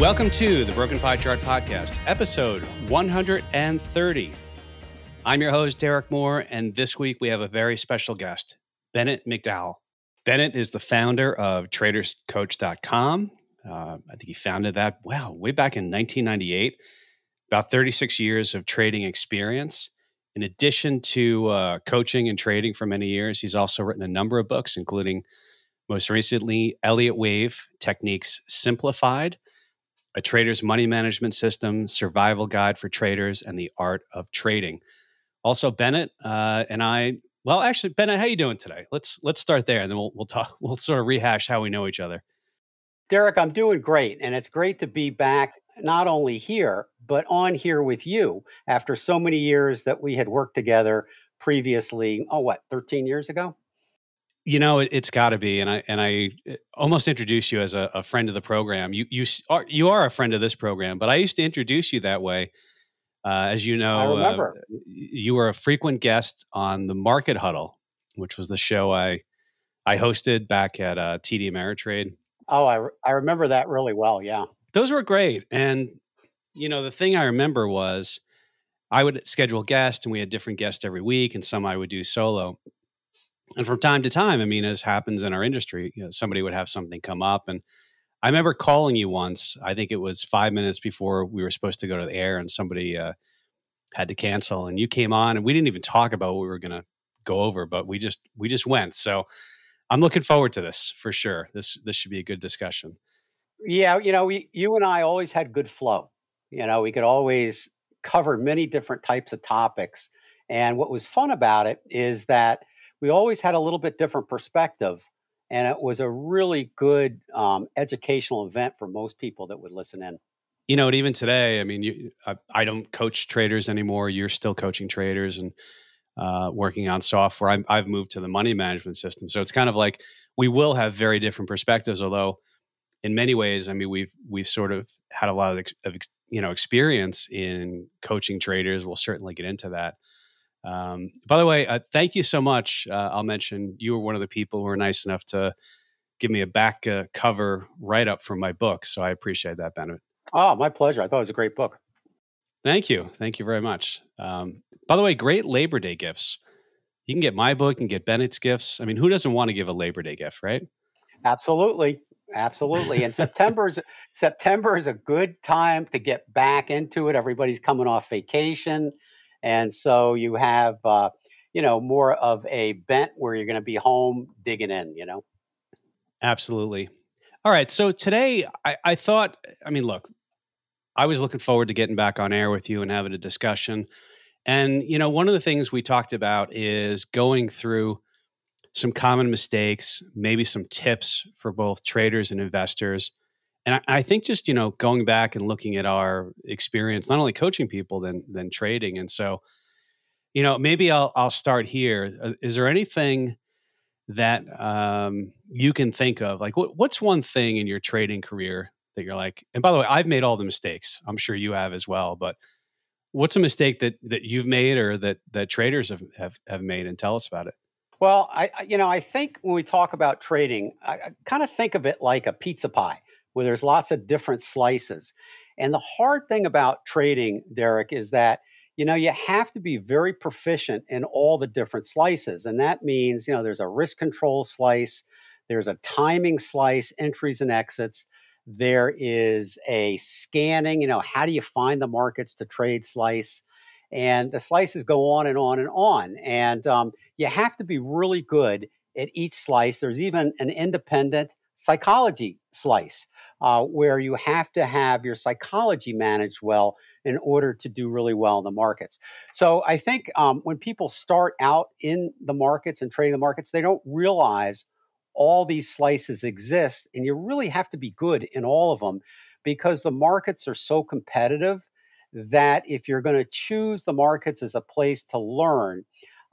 Welcome to the Broken Pie Chart Podcast, episode 130. I'm your host, Derek Moore, and this week we have a very special guest, Bennett McDowell. Bennett is the founder of TradersCoach.com. Uh, I think he founded that, wow, way back in 1998. About 36 years of trading experience. In addition to uh, coaching and trading for many years, he's also written a number of books, including most recently Elliott Wave Techniques Simplified a trader's money management system, survival guide for traders, and the art of trading. Also, Bennett uh, and I. Well, actually, Bennett, how you doing today? Let's let's start there, and then we'll we'll talk. We'll sort of rehash how we know each other. Derek, I'm doing great, and it's great to be back not only here but on here with you after so many years that we had worked together previously. Oh, what, 13 years ago? You know, it, has got to be, and I and I eh, almost introduced you as a, a, friend of the program. You you are you are a friend of this program, but I used to introduce you that way. Uh, as you know, uh, you were a frequent guest on the Market Huddle, which was the show I I hosted back at uh, TD Ameritrade. Oh, I I remember that really well. Yeah, those were great, and you know the thing I remember was I would schedule guests, and we had different guests every week, and some I would do solo and from time to time, I mean, as happens in our industry, you know, somebody would have something come up. And I remember calling you once. I think it was five minutes before we were supposed to go to the air, and somebody uh, had to cancel. And you came on, and we didn't even talk about what we were going to go over, but we just we just went. So I'm looking forward to this for sure. This this should be a good discussion. Yeah, you know, we, you and I always had good flow. You know, we could always cover many different types of topics. And what was fun about it is that we always had a little bit different perspective. And it was a really good um, educational event for most people that would listen in. You know, and even today, I mean, you, I, I, don't coach traders anymore. You're still coaching traders and uh, working on software. i I've moved to the money management system. So it's kind of like we will have very different perspectives, although in many ways, I mean, we've we've sort of had a lot of, of you know experience in coaching traders. We'll certainly get into that. Um, by the way, uh, thank you so much. Uh, I'll mention you were one of the people who were nice enough to give me a back uh, cover write up for my book. So I appreciate that, Bennett. Oh, my pleasure. I thought it was a great book. Thank you. Thank you very much. Um, by the way, great Labor Day gifts. You can get my book and get Bennett's gifts. I mean, who doesn't want to give a Labor Day gift, right? Absolutely. Absolutely. And September is September is a good time to get back into it. Everybody's coming off vacation and so you have uh, you know more of a bent where you're going to be home digging in you know? Absolutely. All right so today I, I thought i mean look i was looking forward to getting back on air with you and having a discussion. And you know one of the things we talked about is going through some common mistakes maybe some tips for both traders and investors and I, I, think just you know going back and looking at our experience, not only coaching people, then then trading, and so you know maybe I'll I'll start here. Uh, there anything that um, you can think of? Like, what, what's one thing in your trading career that you're like? And by the way, I've made all the mistakes. I'm sure you have as well. But what's a mistake that that you've made or that that traders have have, have made? And tell us about it. Well, I you know I think when we talk about trading, I, I kind of think of it like a pizza pie where there's lots of different slices. And the hard thing about trading, Derek, is that you know you have to be very proficient in all the different slices, and that means you know there's a risk control slice, there's a timing slice, entries and exits. There is a scanning, you know, how do you find the markets to trade slice? And the slices go on and on and on. And um, you have to be really good at each slice. There's even an independent psychology slice uh, where you have to have your psychology managed well in order to do really well in the markets. So I think um, when people start out in the markets and trading the markets, they don't realize all these slices exist, and you really have to be good in all of them because the markets are so competitive that if you're going to choose the markets as a place to learn,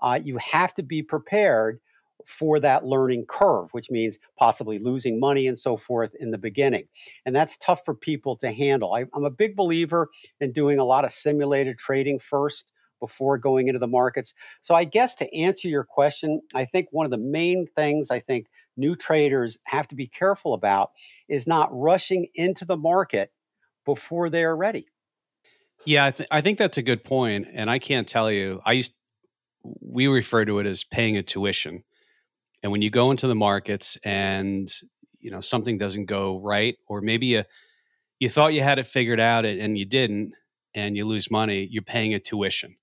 uh, you have to be prepared for that learning curve, which means possibly losing money and so forth in the beginning. And that's tough for people to handle. I, am a big believer in doing a lot of simulated trading first before going into the markets. So I guess to answer your question, I think one of the main things I think new traders have to be careful about is not rushing into the market before they are ready. Yeah, I, th- I think that's a good point, and I can't tell you. I used we refer to it as paying a tuition, and when you go into the markets and you know something doesn't go right, or maybe you you thought you had it figured out and you didn't, and you lose money, you're paying a tuition,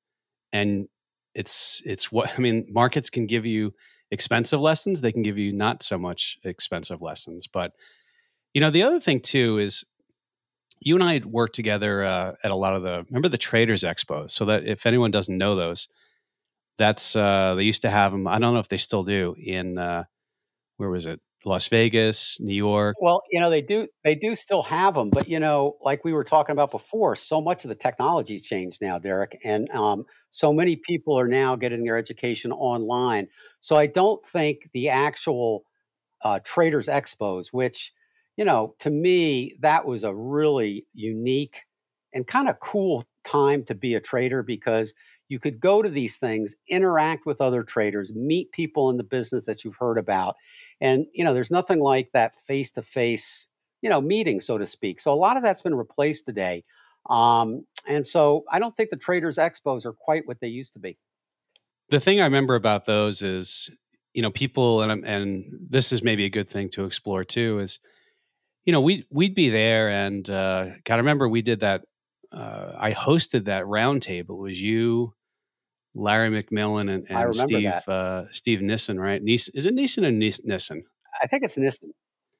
and it's it's what I mean. Markets can give you expensive lessons; they can give you not so much expensive lessons, but you know the other thing too is you and I worked together uh, at a lot of the remember the traders expos. So that if anyone doesn't know those, that's uh, they used to have them. I don't know if they still do in uh, where was it? Las Vegas, New York. Well, you know they do they do still have them, but you know, like we were talking about before, so much of the technology's changed now, Derek, and um, so many people are now getting their education online. So I don't think the actual uh, traders expos, which you know, to me, that was a really unique and kind of cool time to be a trader because you could go to these things, interact with other traders, meet people in the business that you've heard about. And, you know, there's nothing like that face to face, you know, meeting, so to speak. So a lot of that's been replaced today. Um, and so I don't think the traders expos are quite what they used to be. The thing I remember about those is, you know, people, and, and this is maybe a good thing to explore too, is you know, we we'd be there, and uh, God, I remember we did that. Uh, I hosted that roundtable. It was you, Larry McMillan, and, and Steve uh, Steve Nison, right? Nissen, is it Nissen or Nissen? I think it's Nissen.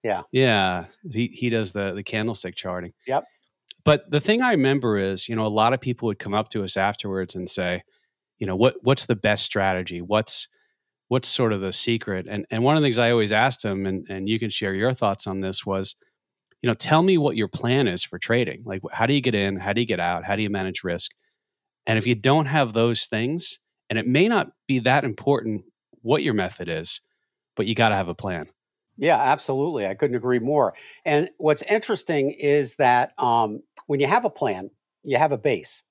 Yeah, yeah. He he does the the candlestick charting. Yep. But the thing I remember is, you know, a lot of people would come up to us afterwards and say, you know, what what's the best strategy? What's what's sort of the secret? And and one of the things I always asked them, and and you can share your thoughts on this was you know, tell me what your plan is for trading. Like, how do you get in? How do you get out? How do you manage risk? And if you don't have those things, and it may not be that important what your method is, but you got to have a plan. Yeah, absolutely. I couldn't agree more. And what's interesting is that um, when you have a plan, you have a base.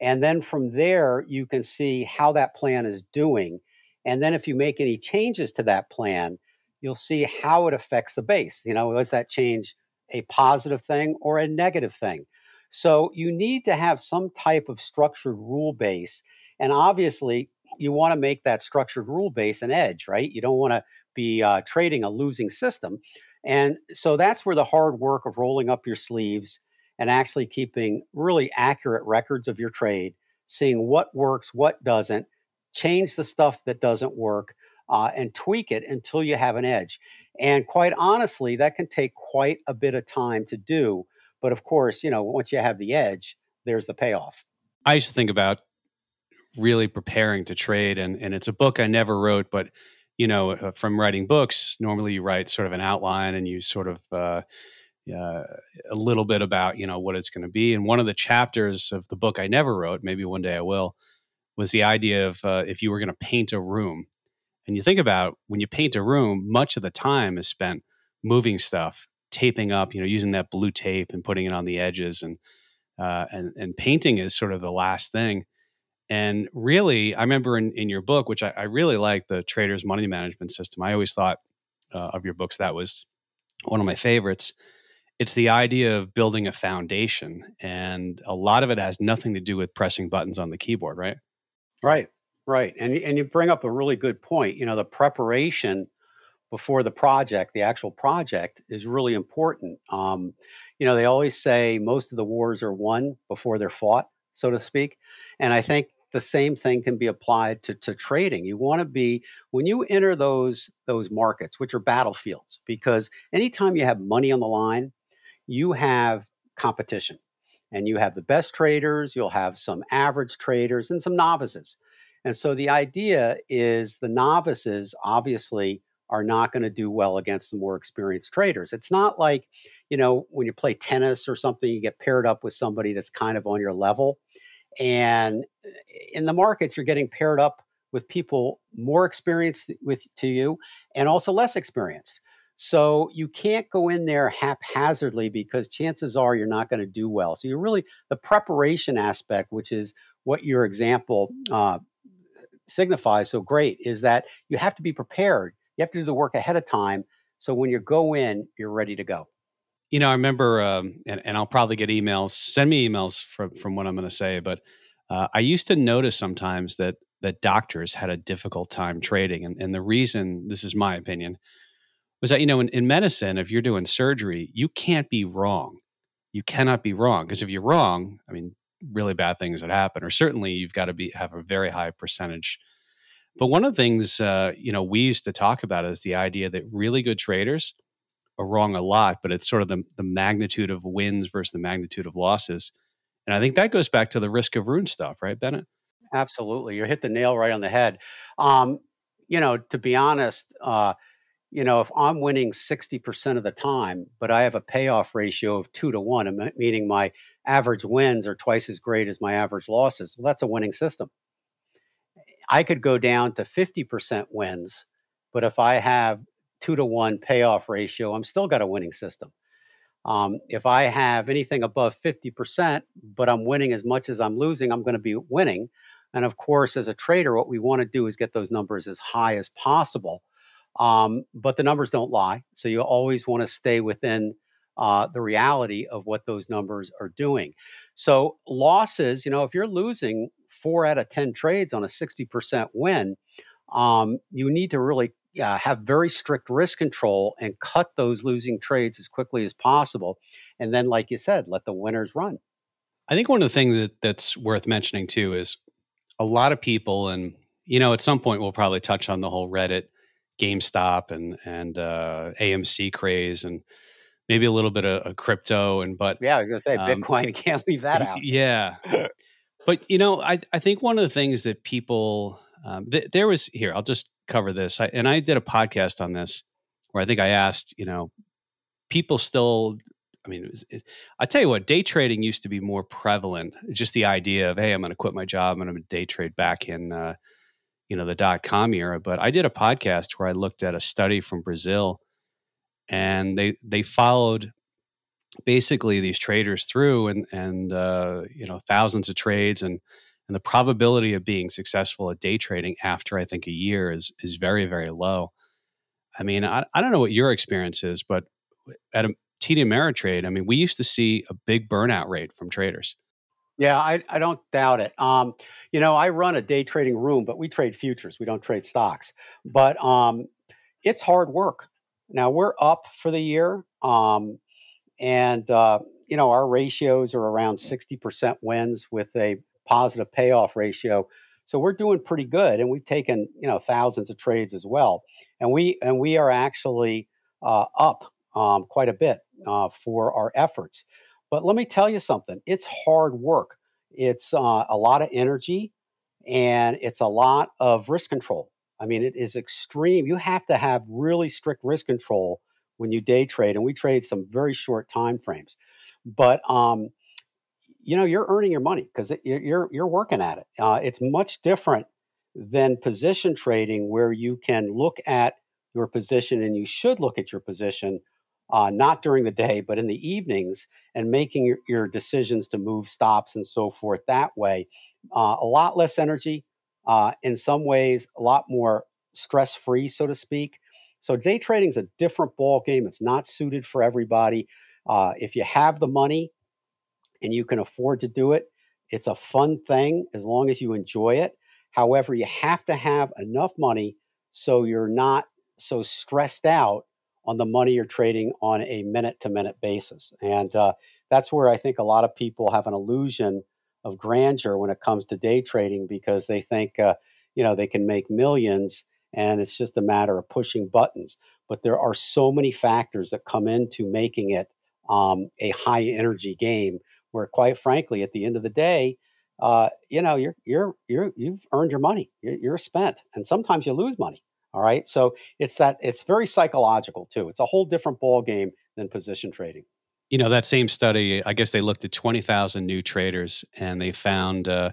And then from there, you can see how that plan is doing. And then if you make any changes to that plan, you'll see how it affects the base. You know, does that change a positive thing or a negative thing. So you need to have some type of structured rule base. And obviously, you want to make that structured rule base an edge, right? You don't want to be uh, trading a losing system. And so that's where the hard work of rolling up your sleeves and actually keeping really accurate records of your trade, seeing what works, what doesn't, change the stuff that doesn't work, uh, and tweak it until you have an edge. And quite honestly, that can take quite a bit of time to do. But of course, you know, once you have the edge, there's the payoff. I used to think about really preparing to trade, and, and it's a book I never wrote, but you know, uh, from writing books, normally you write sort of an outline and you sort of uh, uh, a little bit about you know what it's going to be. And one of the chapters of the book I never wrote, maybe one day I will, was the idea of uh, if you were going to paint a room and you think about when you paint a room, much of the time is spent moving stuff, taping up, you know, using that blue tape and putting it on the edges, and uh, and and painting is sort of the last thing. And really, I remember in, in your book, which I, I really like, the Trader's Money Management System. I always thought uh, of your books that was one of my favorites. It's the idea of building a foundation, and a lot of it has nothing to do with pressing buttons on the keyboard, right? Right. Right. And, and you bring up a really good point. You know, the preparation before the project, the actual project, is really important. Um, you know, they always say most of the wars are won before they're fought, so to speak. And I think the same thing can be applied to, to trading. You want to be when you enter those those markets, which are battlefields, because anytime you have money on the line, you have competition. And you have the best traders, you'll have some average traders and some novices. And so the idea is the novices obviously are not going to do well against the more experienced traders. It's not like, you know, when you play tennis or something, you get paired up with somebody that's kind of on your level. And eh, in the markets, you're getting paired up with people more experienced with to you and also less experienced. So you can't go in there haphazardly because chances are you're not going to do well. So you really the preparation aspect, which is what your example uh, signifies so great is that you have to be prepared. You have to do the work ahead of time. So when you go in, you're ready to go. You know, I remember, um, and, and I'll probably get emails. Send me emails from from what I'm going to say, but uh, I used to notice sometimes that that doctors had a difficult time trading, and, and the reason this is my opinion was that you know in, in medicine, if you're doing surgery, you can't be wrong. You cannot be wrong because if you're wrong, I mean, really bad things that happen, or certainly you've got to be have a very high percentage. But one of the things uh, you know we used to talk about is the idea that really good traders are wrong a lot, but it's sort of the, the magnitude of wins versus the magnitude of losses. And I think that goes back to the risk of ruin stuff, right, Bennett? Absolutely. You hit the nail right on the head. Um, you know, to be honest, uh, you know, if I'm winning 60% of the time, but I have a payoff ratio of two to one, meaning my average wins are twice as great as my average losses, well, that's a winning system. I could go down to 50% wins, but if I have two to one payoff ratio, I'm still got a winning system. Um, if I have anything above 50%, but I'm winning as much as I'm losing, I'm going to be winning. And of course, as a trader, what we want to do is get those numbers as high as possible. Um, but the numbers don't lie. So you always want to stay within uh, the reality of what those numbers are doing. So losses, you know, if you're losing four out of 10 trades on a 60% win, um, you need to really uh, have very strict risk control and cut those losing trades as quickly as possible. And then, like you said, let the winners run. I think one of the things that, that's worth mentioning too is a lot of people, and you know, at some point we'll probably touch on the whole Reddit, GameStop, and and uh, AMC craze, and maybe a little bit of, of crypto. And but yeah, I was gonna say um, Bitcoin. Can't leave that out. Yeah, but you know, I I think one of the things that people um, th- there was here. I'll just cover this. I, and I did a podcast on this where I think I asked, you know, people still. I mean, it was, it, I tell you what, day trading used to be more prevalent. Just the idea of, hey, I'm going to quit my job and I'm going to day trade back in, uh, you know, the dot com era. But I did a podcast where I looked at a study from Brazil, and they they followed basically these traders through and and uh, you know thousands of trades and and the probability of being successful at day trading after I think a year is is very very low. I mean, I, I don't know what your experience is, but at a TD Ameritrade, I mean, we used to see a big burnout rate from traders. Yeah, I, I don't doubt it. Um, you know, I run a day trading room, but we trade futures. We don't trade stocks. But um, it's hard work. Now we're up for the year, um, and uh, you know our ratios are around sixty percent wins with a positive payoff ratio. So we're doing pretty good, and we've taken you know thousands of trades as well, and we and we are actually uh, up um, quite a bit uh, for our efforts. But let me tell you something: it's hard work. It's uh, a lot of energy, and it's a lot of risk control. I mean, it is extreme. You have to have really strict risk control when you day trade, and we trade some very short time frames. But um, you know you're earning your money because you're you're working at it. Uh, it's much different than position trading, where you can look at your position and you should look at your position uh, not during the day, but in the evenings, and making your, your decisions to move stops and so forth that way. Uh, a lot less energy, uh, in some ways, a lot more stress free, so to speak. So day trading is a different ball game. It's not suited for everybody. Uh, if you have the money and you can afford to do it. It's a fun thing as long as you enjoy it. However, you have to have enough money so you're not so stressed out on the money you're trading on a minute to minute basis. And uh, that's where I think a lot of people have an illusion of grandeur when it comes to day trading because they think, uh, you know, they can make millions and it's just a matter of pushing buttons. But there are so many factors that come into making it um, a high energy game where quite frankly, at the end of the day, uh, you know, you're you're you're you've earned your money. You're, you're spent, and sometimes you lose money. All right, so it's that it's very psychological too. It's a whole different ball game than position trading. You know, that same study, I guess they looked at twenty thousand new traders, and they found. Uh,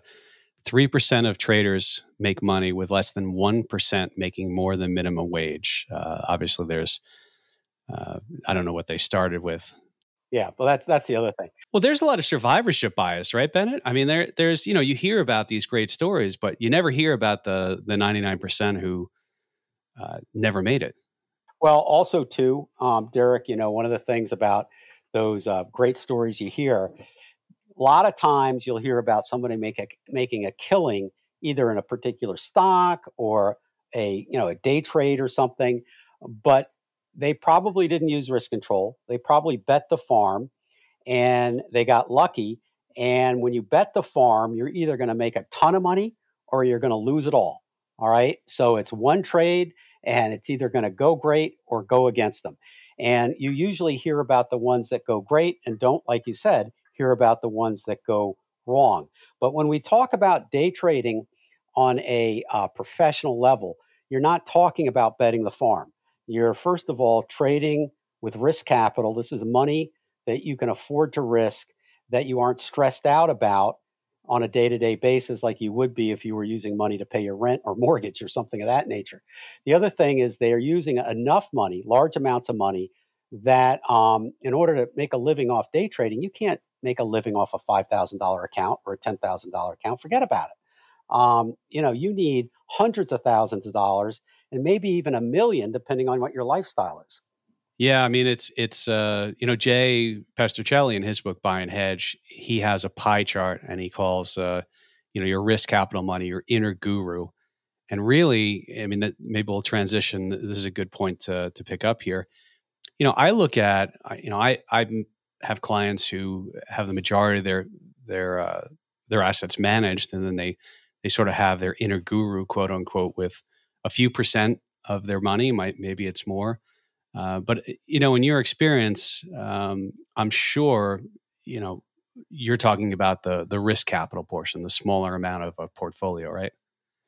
3% of traders make money with less than 1% making more than minimum wage. Uh, obviously, there's, uh, I don't know what they started with, yeah, well, that's that's the other thing. Well, there's a lot of survivorship bias, right, Bennett? I mean, there there's you know you hear about these great stories, but you never hear about the the 99 percent who uh, never made it. Well, also too, um, Derek, you know, one of the things about those uh, great stories you hear, a lot of times you'll hear about somebody make a, making a killing either in a particular stock or a you know a day trade or something, but they probably didn't use risk control. They probably bet the farm and they got lucky. And when you bet the farm, you're either going to make a ton of money or you're going to lose it all. All right. So it's one trade and it's either going to go great or go against them. And you usually hear about the ones that go great and don't, like you said, hear about the ones that go wrong. But when we talk about day trading on a uh, professional level, you're not talking about betting the farm. You're, first of all, trading with risk capital. This is money that you can afford to risk that you aren't stressed out about on a day to day basis like you would be if you were using money to pay your rent or mortgage or something of that nature. The other thing is they are using enough money, large amounts of money, that um, in order to make a living off day trading, you can't make a living off a $5,000 account or a $10,000 account. Forget about it. Um, you know, you need hundreds of thousands of dollars and maybe even a million, depending on what your lifestyle is. Yeah, I mean it's it's uh, you know Jay Pestrichelli in his book Buy and Hedge, he has a pie chart and he calls uh, you know your risk capital money your inner guru, and really, I mean that, maybe we'll transition. This is a good point to to pick up here. You know, I look at you know I I have clients who have the majority of their their uh, their assets managed, and then they they sort of have their inner guru, quote unquote, with a few percent of their money. Might maybe it's more uh, but eh, you know, in your experience, um, I'm sure you know you're talking about the the risk capital portion, the smaller amount of a portfolio, right?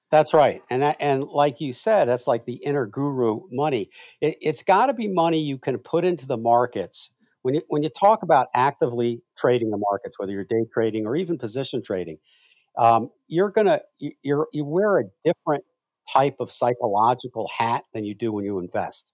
That's right, and that, and like you said, that's like the inner guru money. It, has got to be money you can put into the markets. When you when you talk about actively trading the markets, whether you're day trading or even position trading, um, you're gonna you, you're you wear a different type of psychological hat than you do when you invest.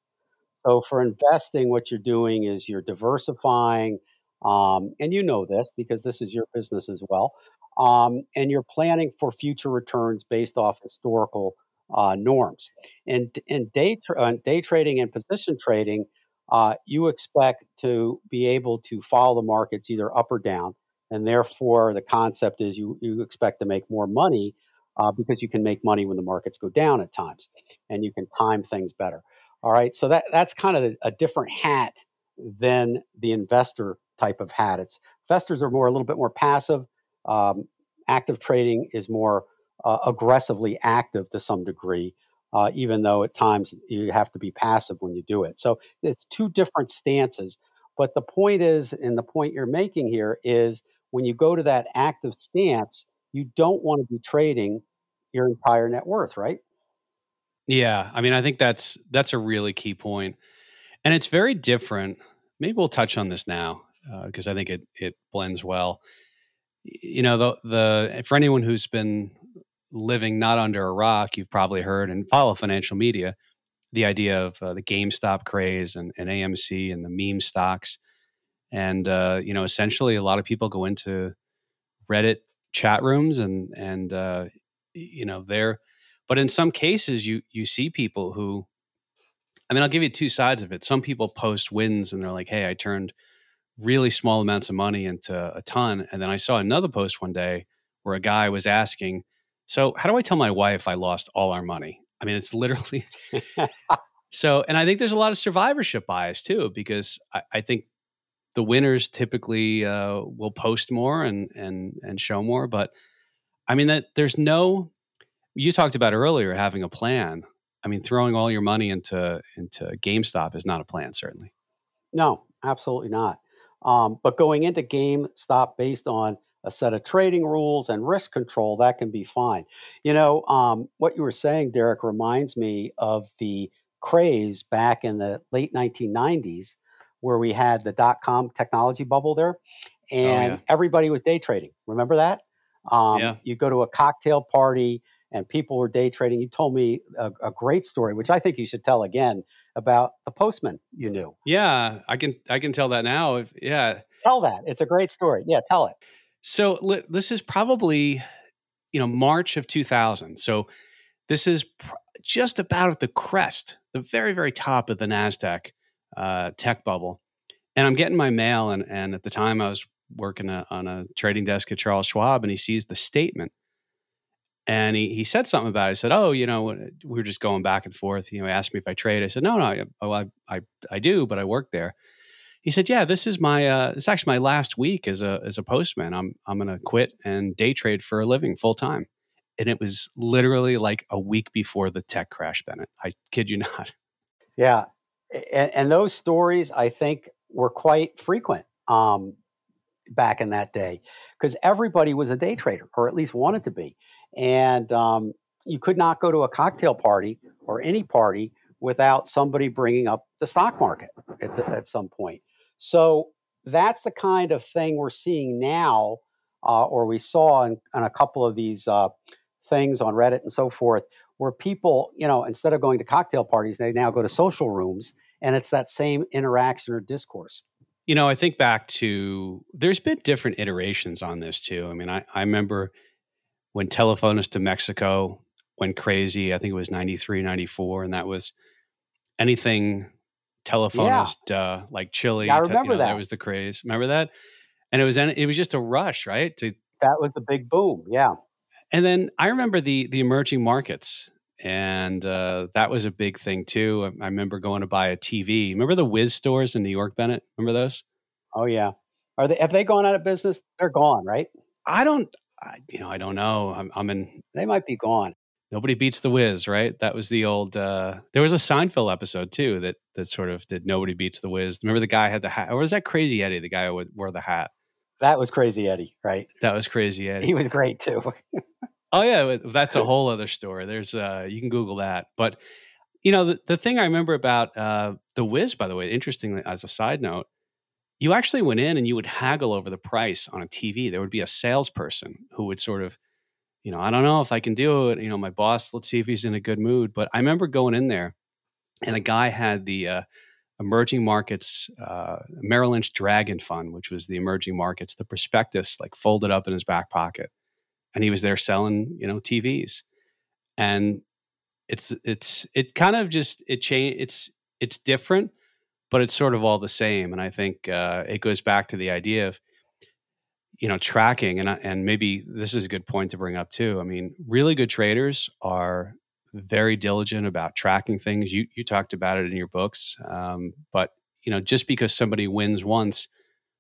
So for investing, what you're doing is you're diversifying, um, and you know this because this is your business as well. Um, and you're planning for future returns based off historical uh, norms. And in day tra- uh, day trading and position trading, uh, you expect to be able to follow the markets either up or down, and therefore the concept is you you expect to make more money uh, because you can make money when the markets go down at times, and you can time things better. All right, so that that's kind of a, a different hat than the investor type of hat. It's investors are more a little bit more passive. Um, active trading is more uh, aggressively active to some degree, uh, even though at times you have to be passive when you do it. So it's two different stances. But the point is, and the point you're making here is when you go to that active stance, you don't want to be trading your entire net worth, right? Yeah, I mean, I think that's that's a really key point, and it's very different. Maybe we'll touch on this now because uh, I think it it blends well. You know, the the for anyone who's been living not under a rock, you've probably heard and follow financial media the idea of uh, the GameStop craze and, and AMC and the meme stocks, and uh, you know, essentially, a lot of people go into Reddit chat rooms and and uh, you know they're but in some cases, you you see people who, I mean, I'll give you two sides of it. Some people post wins and they're like, "Hey, I turned really small amounts of money into a ton," and then I saw another post one day where a guy was asking, "So how do I tell my wife I lost all our money?" I mean, it's literally. so, and I think there's a lot of survivorship bias too, because I, I think the winners typically uh, will post more and and and show more, but I mean that there's no you talked about earlier having a plan. I mean, throwing all your money into into GameStop is not a plan, certainly. No, absolutely not. Um, but going into GameStop based on a set of trading rules and risk control, that can be fine. You know, um, what you were saying, Derek, reminds me of the craze back in the late 1990s where we had the dot com technology bubble there and oh, yeah. everybody was day trading. Remember that? Um, yeah. You go to a cocktail party and people were day trading. You told me a, a, great story, which I think you should tell again about the postman you knew. Yeah, I can I can tell that now. If, yeah, tell that. It's a great story. Yeah, tell it. So this is probably you know March of 2000. So this is pr- just about at the crest, the very very top of the Nasdaq uh, tech bubble, And I'm getting my mail, and and at the time I was working a, on a trading desk at Charles Schwab, and he sees the statement, and he he said something about it. He said, "Oh, you know, we were just going back and forth. You know, he asked me if I trade. I said, "No, no, I, oh, I I I do, but I work there." He said, "Yeah, this is my uh, it's actually my last week as a as a postman. I'm I'm to quit and day trade for a living full time." And it was literally like a week before the tech crash, Bennett. I kid you not. Yeah, and, and those stories I think were quite frequent. Um, back in that day because everybody was a day trader or at least wanted to be and um, you could not go to a cocktail party or any party without somebody bringing up the stock market at, the, at some point. So that's the kind of thing we're seeing now, uh, or we saw in, in, a couple of these uh, things on Reddit and so forth, where people, you know, instead of going to cocktail parties, they now go to social rooms, and it's that same interaction or discourse. You know, I think back to there's been different iterations on this too. I mean, I, I remember when Telefonos de Mexico went crazy. I think it was 93, 94. And that was anything Telefonos yeah. uh, like Chile. Yeah, I remember you know, that. That was the craze. Remember that? And it was it was just a rush, right? To that was the big boom. Yeah. And then I remember the the emerging markets, and uh, that was a big thing too. I, I, remember going to buy a TV. Remember the Wiz stores in New York, Bennett? Remember those? Oh yeah. Are they have they gone out of business? They're gone, right? I don't. I, you know, I don't know. I'm, I'm in. They might be gone. Nobody beats the Wiz, right? That was the old. Uh, there was a Seinfeld episode too that that sort of did. Nobody beats the Wiz. Remember the guy had the hat, or was that Crazy Eddie, the guy who wore the hat? That was Crazy Eddie, right? That was Crazy Eddie. He was great too. oh yeah, that's a whole other story. There's uh, you can Google that, but you know the, the thing I remember about uh, the Wiz, by the way, interestingly, as a side note, you actually went in and you would haggle over the price on a TV. There would be a salesperson who would sort of, you know, I don't know if I can do it. You know, my boss, let's see if he's in a good mood. But I remember going in there and a guy had the uh, emerging markets uh, Merrill Lynch Dragon Fund, which was the emerging markets, the prospectus like folded up in his back pocket. And he was there selling, you know, TVs. And it's, it's, it kind of just, it changed. It's, it's different but it's sort of all the same. And I think uh, it goes back to the idea of, you know, tracking. And, and maybe this is a good point to bring up too. I mean, really good traders are very diligent about tracking things. You, you talked about it in your books. Um, but, you know, just because somebody wins once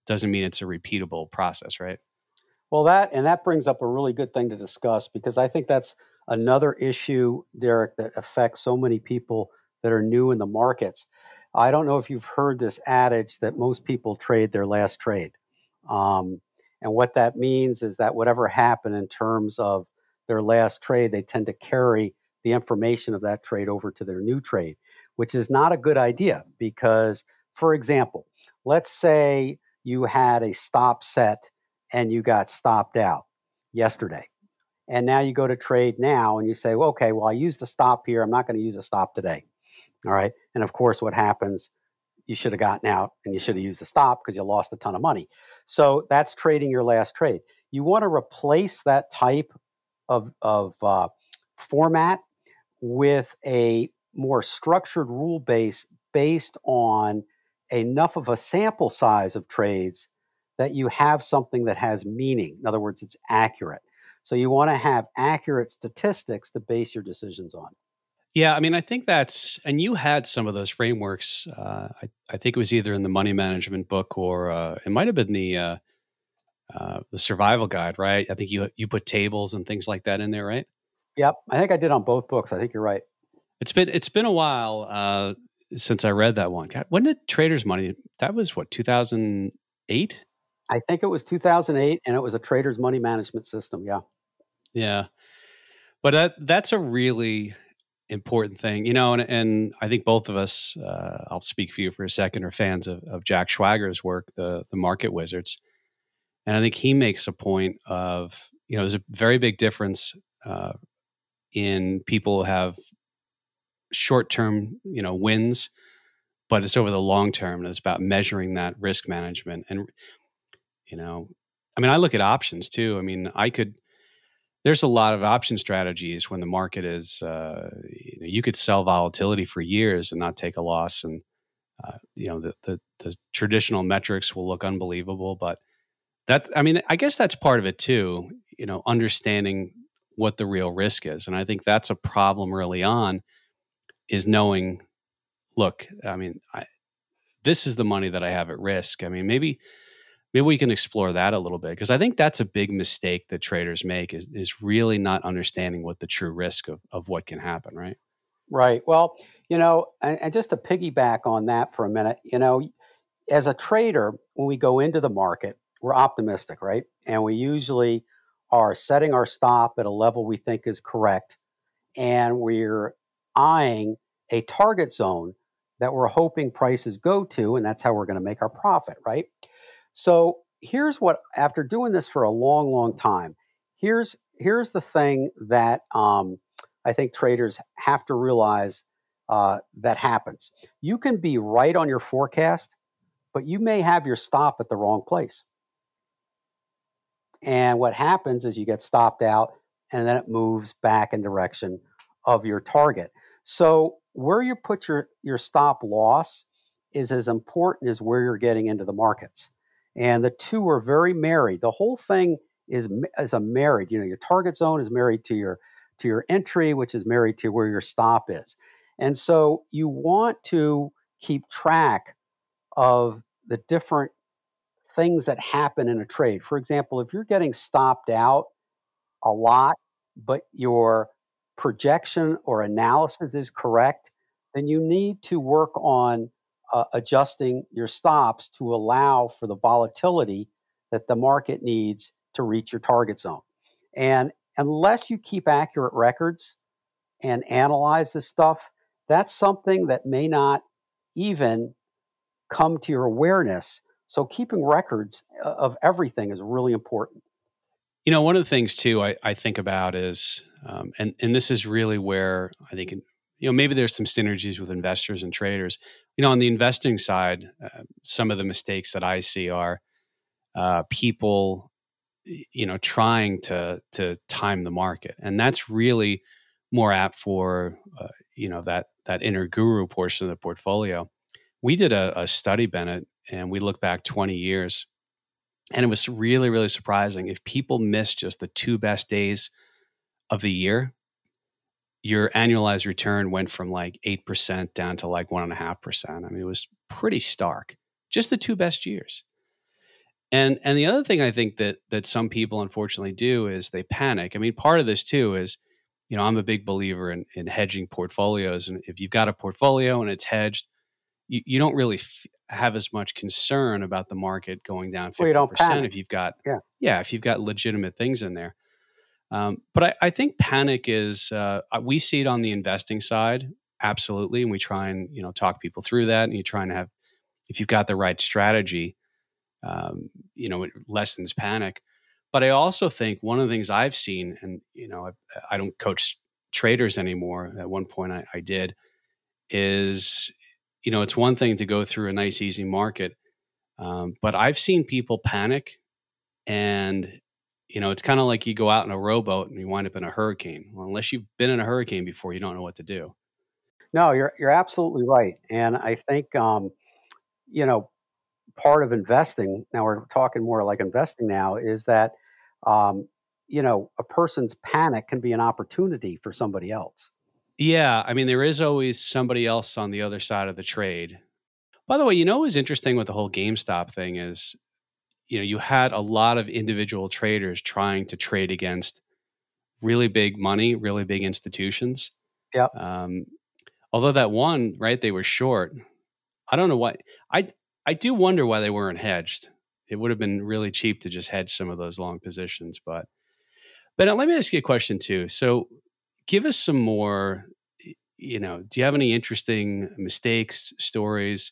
doesn't mean it's a repeatable process, right? Well, that, and that brings up a really good thing to discuss because I think that's another issue, Derek, that affects so many people that are new in the markets I don't know if you've heard this adage that most people trade their last trade. Um, and what that means is that whatever happened in terms of their last trade, they tend to carry the information of that trade over to their new trade, which is not a good idea because, for example, let's say you had a stop set and you got stopped out yesterday. And now you go to trade now and you say, well, okay, well, I used the stop here. I'm not going to use a stop today. All right. And of course, what happens, you should have gotten out and you should have used the stop because you lost a ton of money. So that's trading your last trade. You want to replace that type of, of uh, format with a more structured rule base based on enough of a sample size of trades that you have something that has meaning. In other words, it's accurate. So you want to have accurate statistics to base your decisions on. Yeah, I mean, I think that's, and you had some of those frameworks. Uh, I, I, think it was either in the money management book or uh, it might have been the uh, uh, the survival guide, right? I think you you put tables and things like that in there, right? Yep, I think I did on both books. I think you're right. It's been it's been a while uh, since I read that one. when did Traders Money? That was what 2008. I think it was 2008, and it was a Traders Money Management System. Yeah, yeah, but that that's a really important thing, you know, and, and I think both of us, uh, I'll speak for you for a second, are fans of, of Jack Schwager's work, the the Market Wizards, and I think he makes a point of, you know, there's a very big difference uh, in people have short term, you know, wins, but it's over the long term, and it's about measuring that risk management, and you know, I mean, I look at options too. I mean, I could there's a lot of option strategies when the market is uh, you, know, you could sell volatility for years and not take a loss and uh, you know the, the the traditional metrics will look unbelievable, but that I mean I guess that's part of it too. You know, understanding what the real risk is, and I think that's a problem early on is knowing. Look, I mean, I, this is the money that I have at risk. I mean, maybe maybe we can explore that a little bit because I think that's a big mistake that traders make is is really not understanding what the true risk of of what can happen, right? Right. Well, you know, and, and just to piggyback on that for a minute, you know, as a trader, when we go into the market, we're optimistic, right? And we usually are setting our stop at a level we think is correct, and we're eyeing a target zone that we're hoping prices go to, and that's how we're going to make our profit, right? So here's what after doing this for a long, long time, here's here's the thing that um, I think traders have to realize uh, that happens. You can be right on your forecast, but you may have your stop at the wrong place. And what happens is you get stopped out, and then it moves back in direction of your target. So where you put your your stop loss is as important as where you're getting into the markets and the two are very married. The whole thing is is a married. You know, your target zone is married to your to your entry, which is married to where your stop is, and so you want to keep track of the different things that happen in a trade. For example, if you're getting stopped out a lot, but your projection or analysis is correct, then you need to work on uh, adjusting your stops to allow for the volatility that the market needs to reach your target zone. And unless you keep accurate records and analyze this stuff, that's something that may not even come to your awareness. So keeping records uh, of everything is really important. You know, one of the things too I, I think about is, um, and and this is really where I think you know maybe there's some synergies with investors and traders. You know on the investing side uh, some of the mistakes that i see are uh, people you know trying to to time the market and that's really more apt for uh, you know that that inner guru portion of the portfolio. We did a, a study bennett and we looked back 20 years and it was really really surprising. If people missed just the two best days of the year your annualized return went from like 8% down to like 1.5%. I mean, it was pretty stark. Just the two best years. And and the other thing I think that that some people unfortunately do is they panic. I mean, part of this too is, you know, I'm a big believer in, in hedging portfolios. And if you've got a portfolio and it's hedged, you, you don't really f- have as much concern about the market going down 50% well, if you've got yeah. yeah, if you've got legitimate things in there. Um, but I, I, think panic is uh, uh, we see it on the investing side absolutely, and we try and you know talk people through that. And you try and have if you've got the right strategy, um, you know, it lessens panic. But I also think one of the things I've seen, and you know, I, I don't coach traders anymore. At one point, I, I did. Is you know, it's one thing to go through a nice, easy market, um, but I've seen people panic and you know, it's kind of like you go out in a rowboat and you wind up in a hurricane. Well, unless you've been in a hurricane before, you don't know what to do. No, you're you're absolutely right, and I think um, you know part of investing. Now we're talking more like investing now is that um, you know a person's panic can be an opportunity for somebody else. Yeah, I mean there is always somebody else on the other side of the trade. By the way, you know what's interesting with the whole GameStop thing is you know you had a lot of individual traders trying to trade against really big money, really big institutions. Yeah. Um, although that one, right, they were short. I don't know why. I I do wonder why they weren't hedged. It would have been really cheap to just hedge some of those long positions, but. But let me ask you a question too. So, give us some more. You know, do you have any interesting mistakes, stories,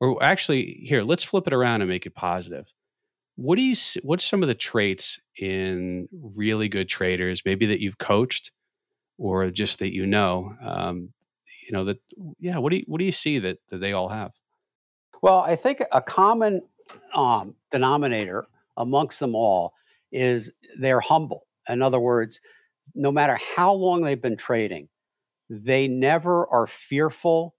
or actually, here, let's flip it around and make it positive what do you what's some of the traits in really good traders maybe that you've coached or just that you know um, you know that yeah what do you what do you see that, that they all have? Well i think a common um, denominator amongst them all is they're humble. In other words no matter how long they've been trading they never are fearful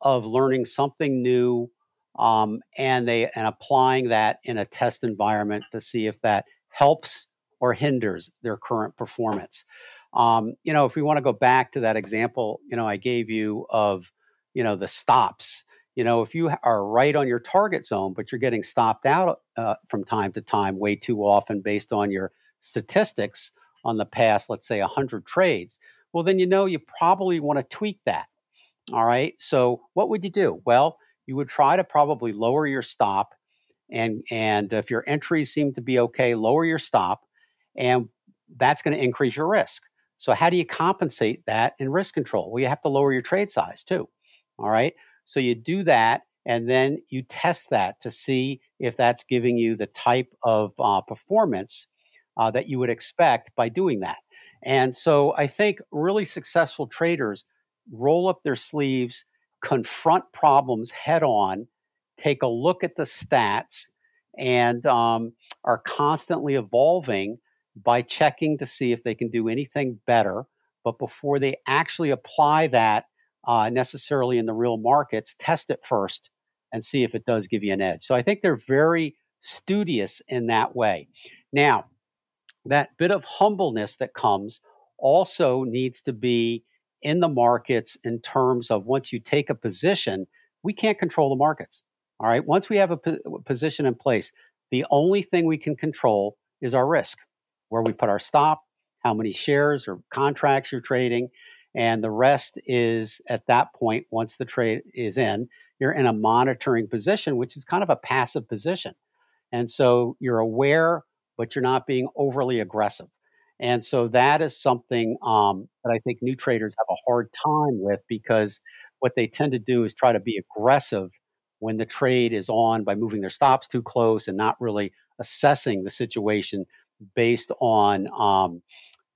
of learning something new um, and they and applying that in a test environment to see if that helps or hinders their current performance. Um, you know, if we want to go back to that example, you know, I gave you of, you know, the stops. You know, if you are right on your target zone, but you're getting stopped out uh, from time to time way too often based on your statistics on the past, let's say 100 trades, well, then you know you probably want to tweak that. All right. So, what would you do? Well, you would try to probably lower your stop and and if your entries seem to be okay lower your stop and that's going to increase your risk. So how do you compensate that in risk control? Well you have to lower your trade size too all right? So you do that and then you test that to see if that's giving you the type of uh, performance uh, that you would expect by doing that. And so i think really successful traders roll up their sleeves confront problems head on, take a look at the stats, and um, are constantly evolving by checking to see if they can do anything better. But before they actually apply that uh, necessarily in the real markets, test it first and see if it does give you an edge. So I think they're very studious in that way. Now, that bit of humbleness that comes also needs to be in the markets in terms of once you take a position, we can't control the markets. All right. Once we have a position in place, the only thing we can control is our risk, where we put our stop, how many shares or contracts you're trading. And the rest is at that point, once the trade is in, you're in a monitoring position, which is kind of a passive position. And so you're aware, but you're not being overly aggressive. And so that is something um, that I think new traders have a hard time with because what they tend to do is try to be aggressive when the trade is on by moving their stops too close and not really assessing the situation based on um,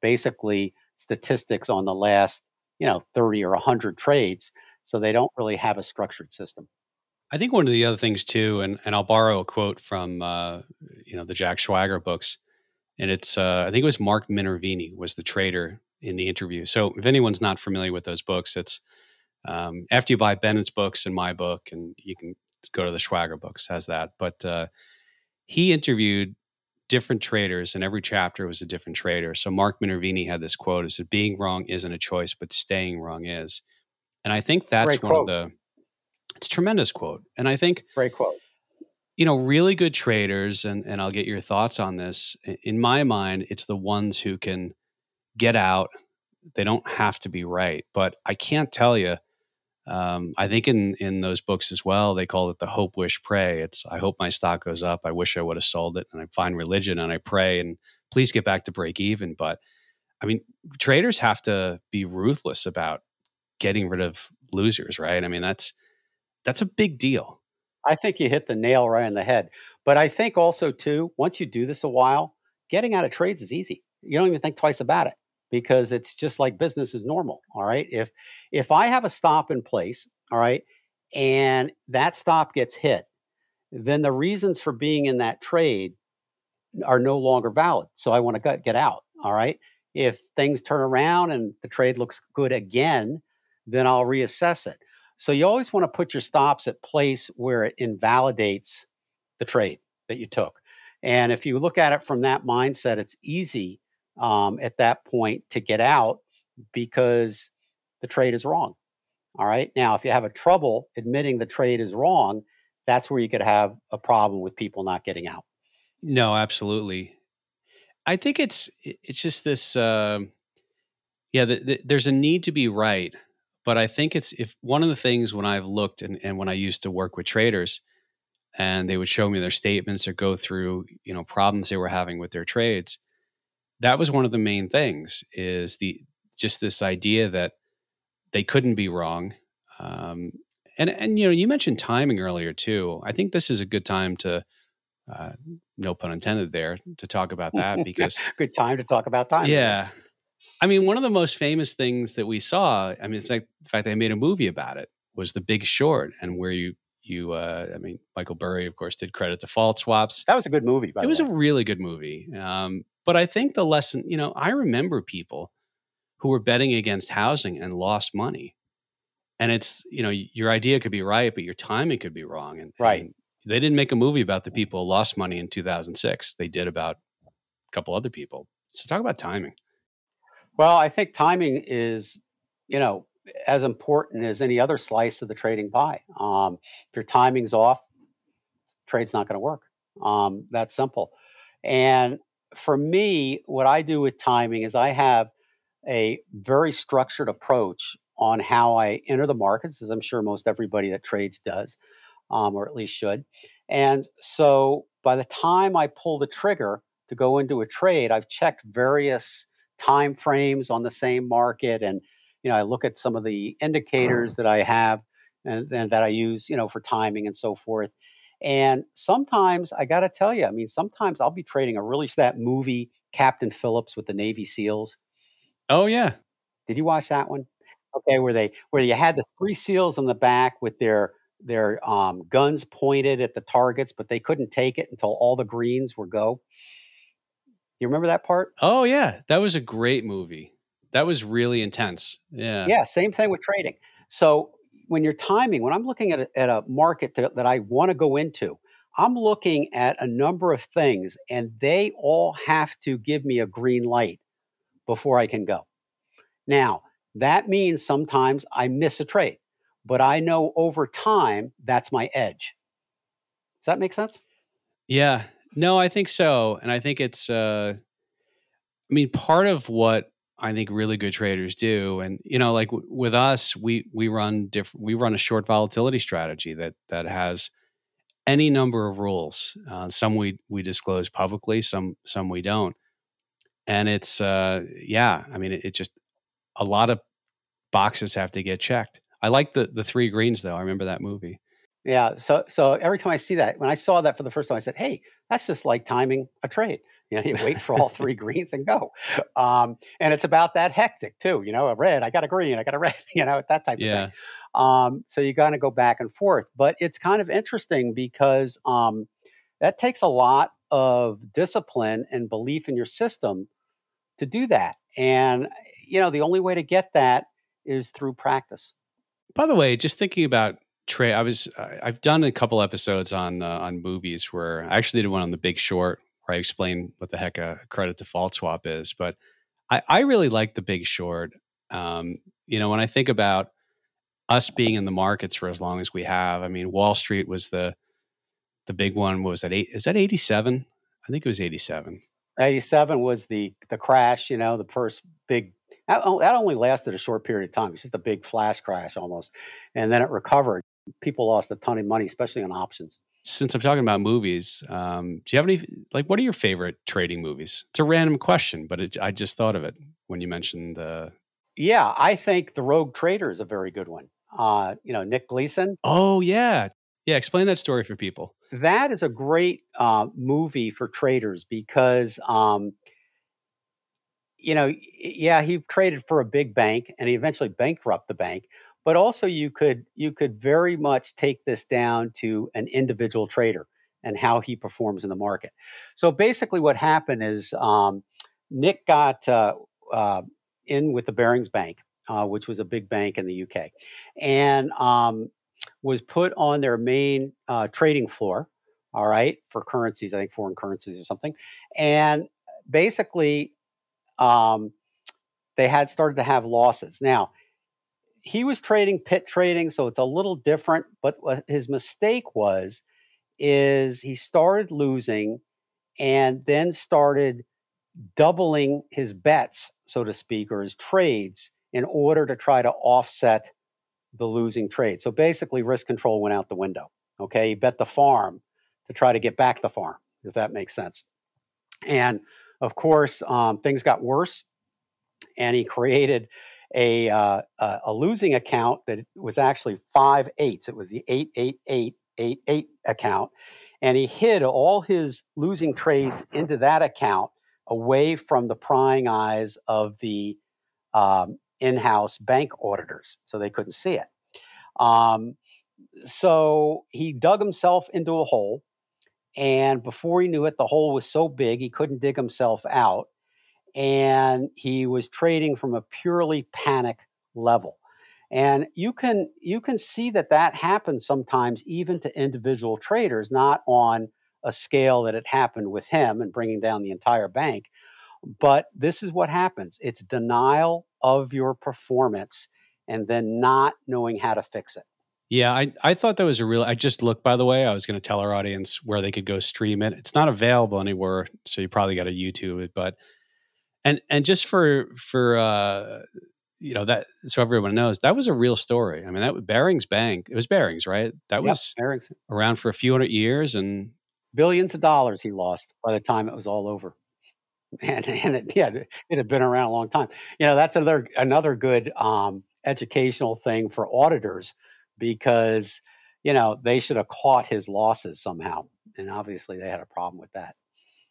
basically statistics on the last you know 30 or 100 trades so they don't really have a structured system. I think one of the other things too and, and i'll borrow a quote from uh, you know the jack schwager books and it's uh, I think it was Mark Minervini was the trader in the interview. So if anyone's not familiar with those books, it's um, after you buy Bennett's books and my book, and you can go to the Schwager books has that. But uh, he interviewed different traders, and every chapter was a different trader. So Mark Minervini had this quote: "Is that being wrong isn't a choice, but staying wrong is." And I think that's Great one quote. of the it's a tremendous quote. And I think Great quote you know, really good traders, and, and I'll get your thoughts on this. In my mind, it's the ones who can get out. They don't have to be right, but I can't tell you. Um, I think in in those books as well, they call it the hope, wish, pray. It's I hope my stock goes up. I wish I would have sold it, and I find religion and I pray and please get back to break even. But I mean, traders have to be ruthless about getting rid of losers, right? I mean, that's that's a big deal. I think you hit the nail right on the head. But I think also too, once you do this a while, getting out of trades is easy. You don't even think twice about it because it's just like business is normal. All right. If if I have a stop in place, all right, and that stop gets hit, then the reasons for being in that trade are no longer valid. So I want to get out. All right. If things turn around and the trade looks good again, then I'll reassess it. So you always want to put your stops at place where it invalidates the trade that you took. And if you look at it from that mindset, it's easy um, at that point to get out because the trade is wrong. All right. Now, if you have a trouble admitting the trade is wrong, that's where you could have a problem with people not getting out. No, absolutely. I think it's it's just this. Uh, yeah, the, the, there's a need to be right, but I think it's if one of the things when I've looked and, and when I used to work with traders and they would show me their statements or go through, you know, problems they were having with their trades, that was one of the main things is the just this idea that they couldn't be wrong. Um, and and you know, you mentioned timing earlier too. I think this is a good time to uh, no pun intended there to talk about that because good time to talk about time. Yeah, I mean, one of the most famous things that we saw, I mean, the fact they made a movie about it was The Big Short, and where you you uh, I mean, Michael Burry, of course, did credit default swaps. That was a good movie. it was a really good movie. Um, but I think the lesson, you know, I remember people who were betting against housing and lost money. and it's you know your idea could be right, but your timing could be wrong. And right, and they didn't make a movie about the people who lost money in 2006. They did about a couple other people. So talk about timing. Well, I think timing is, you know, as important as any other slice of the trading pie. Um, if your timing's off, trade's not going to work. Um, that's simple. And for me, what I do with timing is I have a very structured approach on how I enter the markets, as I'm sure most everybody that trades does, um, or at least should. And so by the time I pull the trigger to go into a trade, I've checked various time frames on the same market and you know i look at some of the indicators that i have and, and that i use you know for timing and so forth and sometimes i got to tell you i mean sometimes i'll be trading a really that movie captain phillips with the navy seals. Oh yeah. Did you watch that one? Okay where they where you had the three seals on the back with their their um, guns pointed at the targets but they couldn't take it until all the greens were go you remember that part? Oh yeah, that was a great movie. That was really intense. Yeah. Yeah. Same thing with trading. So when you're timing, when I'm looking at a, at a market that, that I want to go into, I'm looking at a number of things, and they all have to give me a green light before I can go. Now, that means sometimes I miss a trade, but I know over time that's my edge. Does that make sense? Yeah, no, I think so, and I think it's. Uh, I mean, part of what I think really good traders do, and you know, like w- with us, we we run different. We run a short volatility strategy that that has any number of rules. Uh, some we we disclose publicly, some some we don't, and it's uh, yeah. I mean, it, it just a lot of boxes have to get checked. I like the the three greens though. I remember that movie. Yeah. So so every time I see that, when I saw that for the first time, I said, "Hey, that's just like timing a trade." You know, you wait for all three greens and go. Um, and it's about that hectic too. You know, a red, I got a green, I got a red. You know, that type yeah. of thing. Um, so you got to go back and forth. But it's kind of interesting because um, that takes a lot of discipline and belief in your system to do that. And you know, the only way to get that is through practice. By the way, just thinking about Trey, I was I've done a couple episodes on uh, on movies where I actually did one on The Big Short where I explain what the heck a credit default swap is. But I, I really like The Big Short. Um, you know, when I think about us being in the markets for as long as we have, I mean, Wall Street was the the big one. was that eight? Is that eighty seven? I think it was eighty seven. 87 was the the crash you know the first big that only lasted a short period of time it's just a big flash crash almost and then it recovered people lost a ton of money, especially on options. Since I'm talking about movies, um, do you have any like what are your favorite trading movies? It's a random question, but it, I just thought of it when you mentioned the. Yeah, I think the Rogue Trader is a very good one. Uh, you know, Nick Leeson. Oh yeah, yeah. Explain that story for people. That is a great uh, movie for traders because, um, you know, yeah, he traded for a big bank and he eventually bankrupted the bank but also you could you could very much take this down to an individual trader and how he performs in the market. So basically, what happened is um, Nick got uh, uh, in with the Barings Bank, uh, which was a big bank in the UK, and um, was put on their main uh, trading floor. All right, for currencies, I think foreign currencies or something, and basically, um, they had started to have losses. Now he was trading pit trading, so it's a little different. But what his mistake was is he started losing and then started doubling his bets, so to speak, or his trades in order to try to offset the losing trade. So basically, risk control went out the window. Okay, he bet the farm to try to get back the farm, if that makes sense. And of course, um, things got worse, and he created a uh, a losing account that was actually five eights. It was the eight eight eight eight eight account, and he hid all his losing trades into that account away from the prying eyes of the um, in-house bank auditors, so they couldn't see it. Um, so he dug himself into a hole, and before he knew it, the hole was so big he couldn't dig himself out and he was trading from a purely panic level. And you can you can see that that happens sometimes even to individual traders, not on a scale that it happened with him and bringing down the entire bank. But this is what happens. It's denial of your performance and then not knowing how to fix it. Yeah, I, I thought that was a real. I just looked, by the way. I was going to tell our audience where they could go stream it. It's not available anywhere, so you probably got to YouTube it. But and and just for for uh, you know that so everyone knows that was a real story. I mean, that was Barings Bank. It was Barings, right? That Yep, was Barings. around for a few hundred years, and billions of dollars he lost by the time it was all over. And, and it, yeah, it had been around a long time. You know, that's another another good um, educational thing for auditors because you know they should have caught his losses somehow, and obviously they had a problem with that.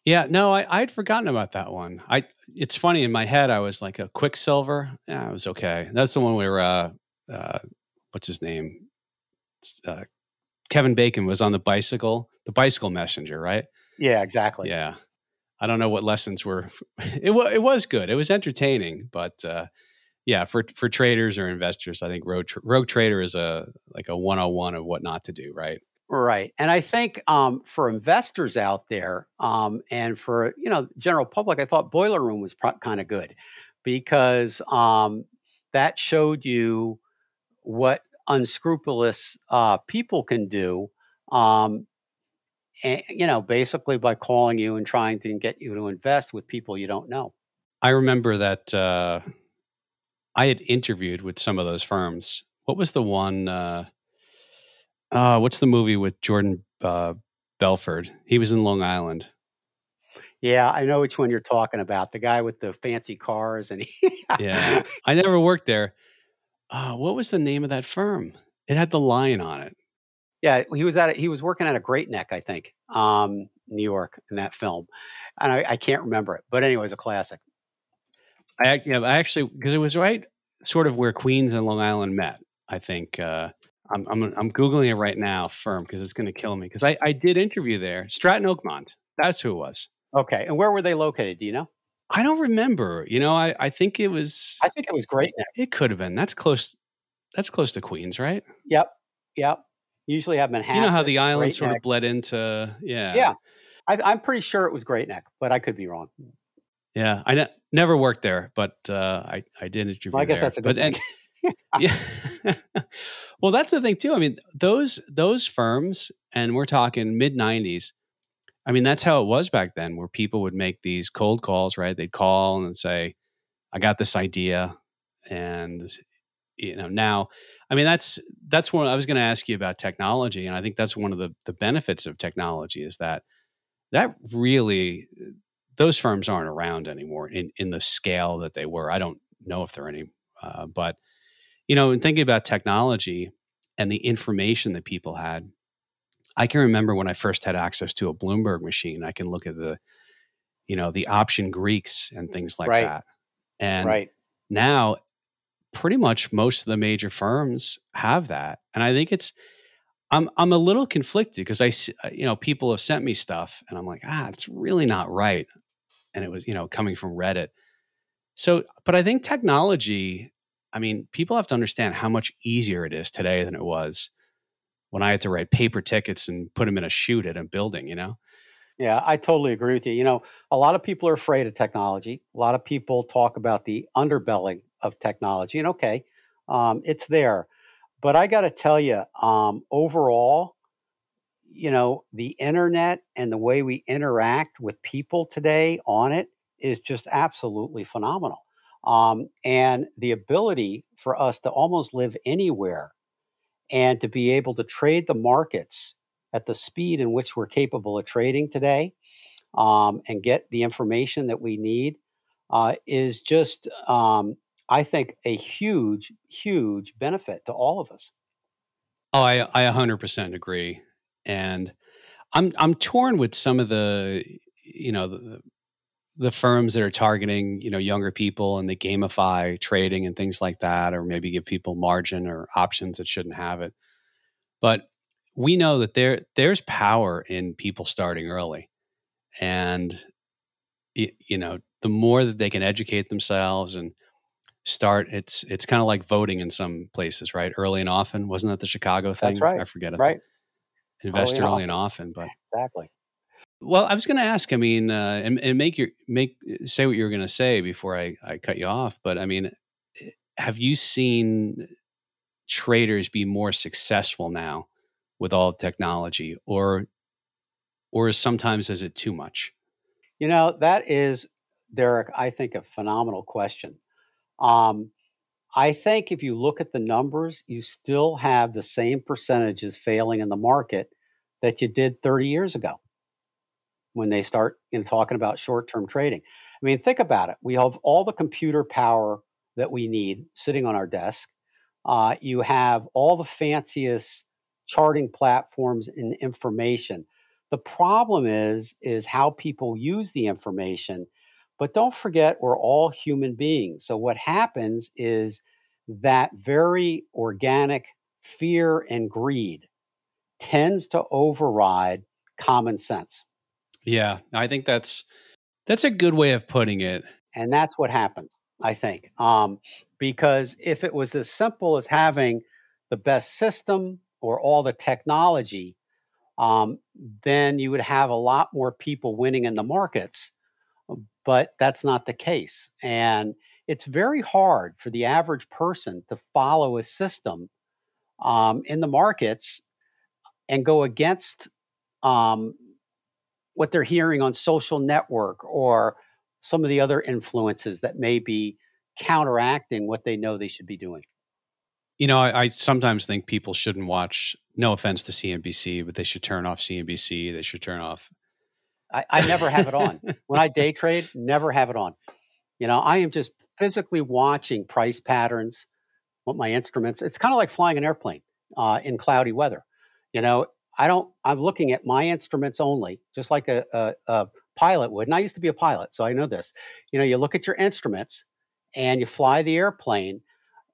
Yeah, no, I I'd forgotten about that one. I it's funny in my head. I was like a Quicksilver. Yeah, it was okay. That's the one where uh, uh, what's his name? Uh, Kevin Bacon was on the bicycle, the bicycle messenger, right? Yeah, exactly. Yeah. I don't know what lessons were. It was it was good. It was entertaining, but uh, yeah, for for traders or investors, I think Rogue, Rogue Trader is a like a one on one of what not to do. Right. Right. And I think um, for investors out there um, and for, you know, general public, I thought Boiler Room was pro- kind of good because um, that showed you what unscrupulous uh, people can do, um, and, you know, basically by calling you and trying to get you to invest with people you don't know. I remember that uh, I had interviewed with some of those firms. What was the one? Uh, uh, what's the movie with Jordan uh, Belfort? He was in Long Island. Yeah, I know which one you're talking about. The guy with the fancy cars and he, Yeah, I never worked there. Uh, what was the name of that firm? It had the lion on it. Yeah, he was at a, he was working at a Great Neck, I think, um, New York in that film, and I, I can't remember it. But anyway, it's a classic. I yeah, I actually because it was right sort of where Queens and Long Island met. I think uh, I'm, I'm I'm googling it right now, firm because it's going to kill me because I I did interview there, Stratton Oakmont. That's who it was. Okay, and where were they located? Do you know? I don't remember. You know, I I think it was. I think it was Great Neck. It could have been. That's close. That's close to Queens, right? Yep, yep. Usually have Manhattan. you know how the island sort of bled into. Yeah. Yeah, I, I'm pretty sure it was Great Neck, but I could be wrong. Yeah. I ne- never worked there, but uh, I I did interview. Well, I guess there. that's a good But and- yeah. well, that's the thing too. I mean, those those firms, and we're talking mid '90s. I mean, that's how it was back then, where people would make these cold calls. Right? They'd call and say, "I got this idea," and you know, now, I mean, that's that's one. I was going to ask you about technology, and I think that's one of the the benefits of technology is that that really those firms aren't around anymore in in the scale that they were. I don't know if they're any, uh, but you know, in thinking about technology and the information that people had, I can remember when I first had access to a Bloomberg machine. I can look at the, you know, the option Greeks and things like Right. that. And right. now, pretty much most of the major firms have that, and I think it's. I'm I'm a little conflicted because I you know people have sent me stuff and I'm like ah it's really not right, and it was you know coming from Reddit. So, but I think technology. I mean, people have to understand how much easier it is today than it was when I had to write paper tickets and put them in a chute at a building. You know. Yeah, I totally agree with you. You know, a lot of people are afraid of technology. A lot of people talk about the underbelly of technology, and okay, um, it's there. But I got to tell you, um, overall, you know, the internet and the way we interact with people today on it is just absolutely phenomenal. Um, and the ability for us to almost live anywhere and to be able to trade the markets at the speed in which we're capable of trading today um, and get the information that we need uh, is just, um, I think, a huge, huge benefit to all of us. Oh, I I 100% agree, and I'm I'm torn with some of the you know the, the firms that are targeting you know younger people and they gamify trading and things like that, or maybe give people margin or options that shouldn't have it. But we know that there there's power in people starting early, and y- you know the more that they can educate themselves and start. It's it's kind of like voting in some places, right? Early and often. Wasn't that the Chicago thing? That's right. I forget it. Right. Invest early, early and often, but exactly. Well, I was going to ask. I mean, uh, and, and make your make say what you were going to say before I, I cut you off. But I mean, eh, have you seen traders be more successful now with all the technology, or or sometimes is it too much? You know, that is Derek. I think a phenomenal question. Um, I think if you look at the numbers, you still have the same percentages failing in the market that you did 30 years ago when they start know, talking about short term trading. I mean, think about it. We have all the computer power that we need sitting on our desk. Uh, you have all the fanciest charting platforms and information. The problem is is how people use the information. But don't forget, we're all human beings. So what happens is that very organic fear and greed tends to override common sense. Yeah, I think that's that's a good way of putting it. And that's what happens, I think. Um, because if it was as simple as having the best system or all the technology, um, then you would have a lot more people winning in the markets. But that's not the case. And it's very hard for the average person to follow a system um, in the markets and go against um, what they're hearing on social network or some of the other influences that may be counteracting what they know they should be doing. You know, I, I, sometimes think people shouldn't watch. No offense to CNBC, but they should turn off CNBC. They should turn off. I, I never have it on when I day trade. Never have it on. You know, I am just physically watching price patterns, what my instruments. It's kind of like flying an airplane uh, in cloudy weather. You know, I don't. I'm looking at my instruments only, just like a, a, a pilot would. And I used to be a pilot, so I know this. You know, you look at your instruments and you fly the airplane,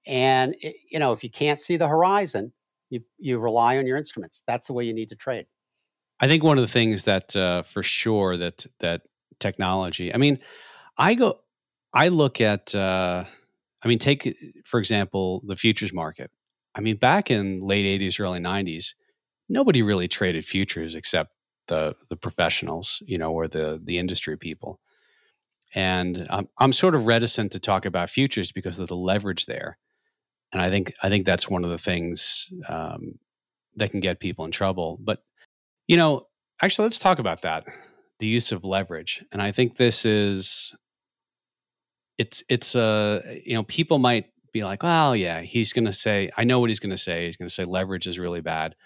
and it, you know if you can't see the horizon, you you rely on your instruments. That's the way you need to trade. I think one of the things that uh, for sure that that technology. I mean, I go. I look at. Uh, I mean, take for example the futures market. I mean, back in late '80s, early '90s nobody really traded futures except the the professionals, you know, or the the industry people. And I'm I'm sort of reticent to talk about futures because of the leverage there, and I think I think that's one of the things um, that can get people in trouble. But you know, actually, let's talk about that the use of leverage. And I think this is it's it's a uh, you know people might be like, well, yeah, he's going to say, I know what he's going to say. He's going to say leverage is really bad.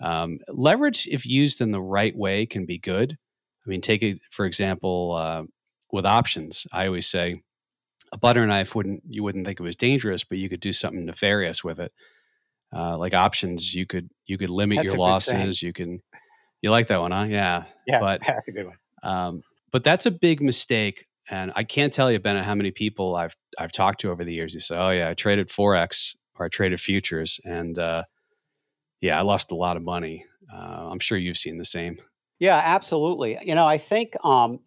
Um, leverage, if used in the right way, can be good. I mean, take it for example uh, with options. I always say a butter knife wouldn't you wouldn't think it was dangerous, but you could do something nefarious with it. Uh, like options, you could you could limit that's your losses. You can you like that one, huh? Yeah, yeah, but that's a good one. Um, but that's a big mistake, and I can't tell you, Bennett, how many people I've I've talked to over the years who say, "Oh yeah, I traded forex or I traded futures," and uh, yeah, I lost a lot of money. Uh, I'm sure you've seen the same. Yeah, absolutely. You know, I think um,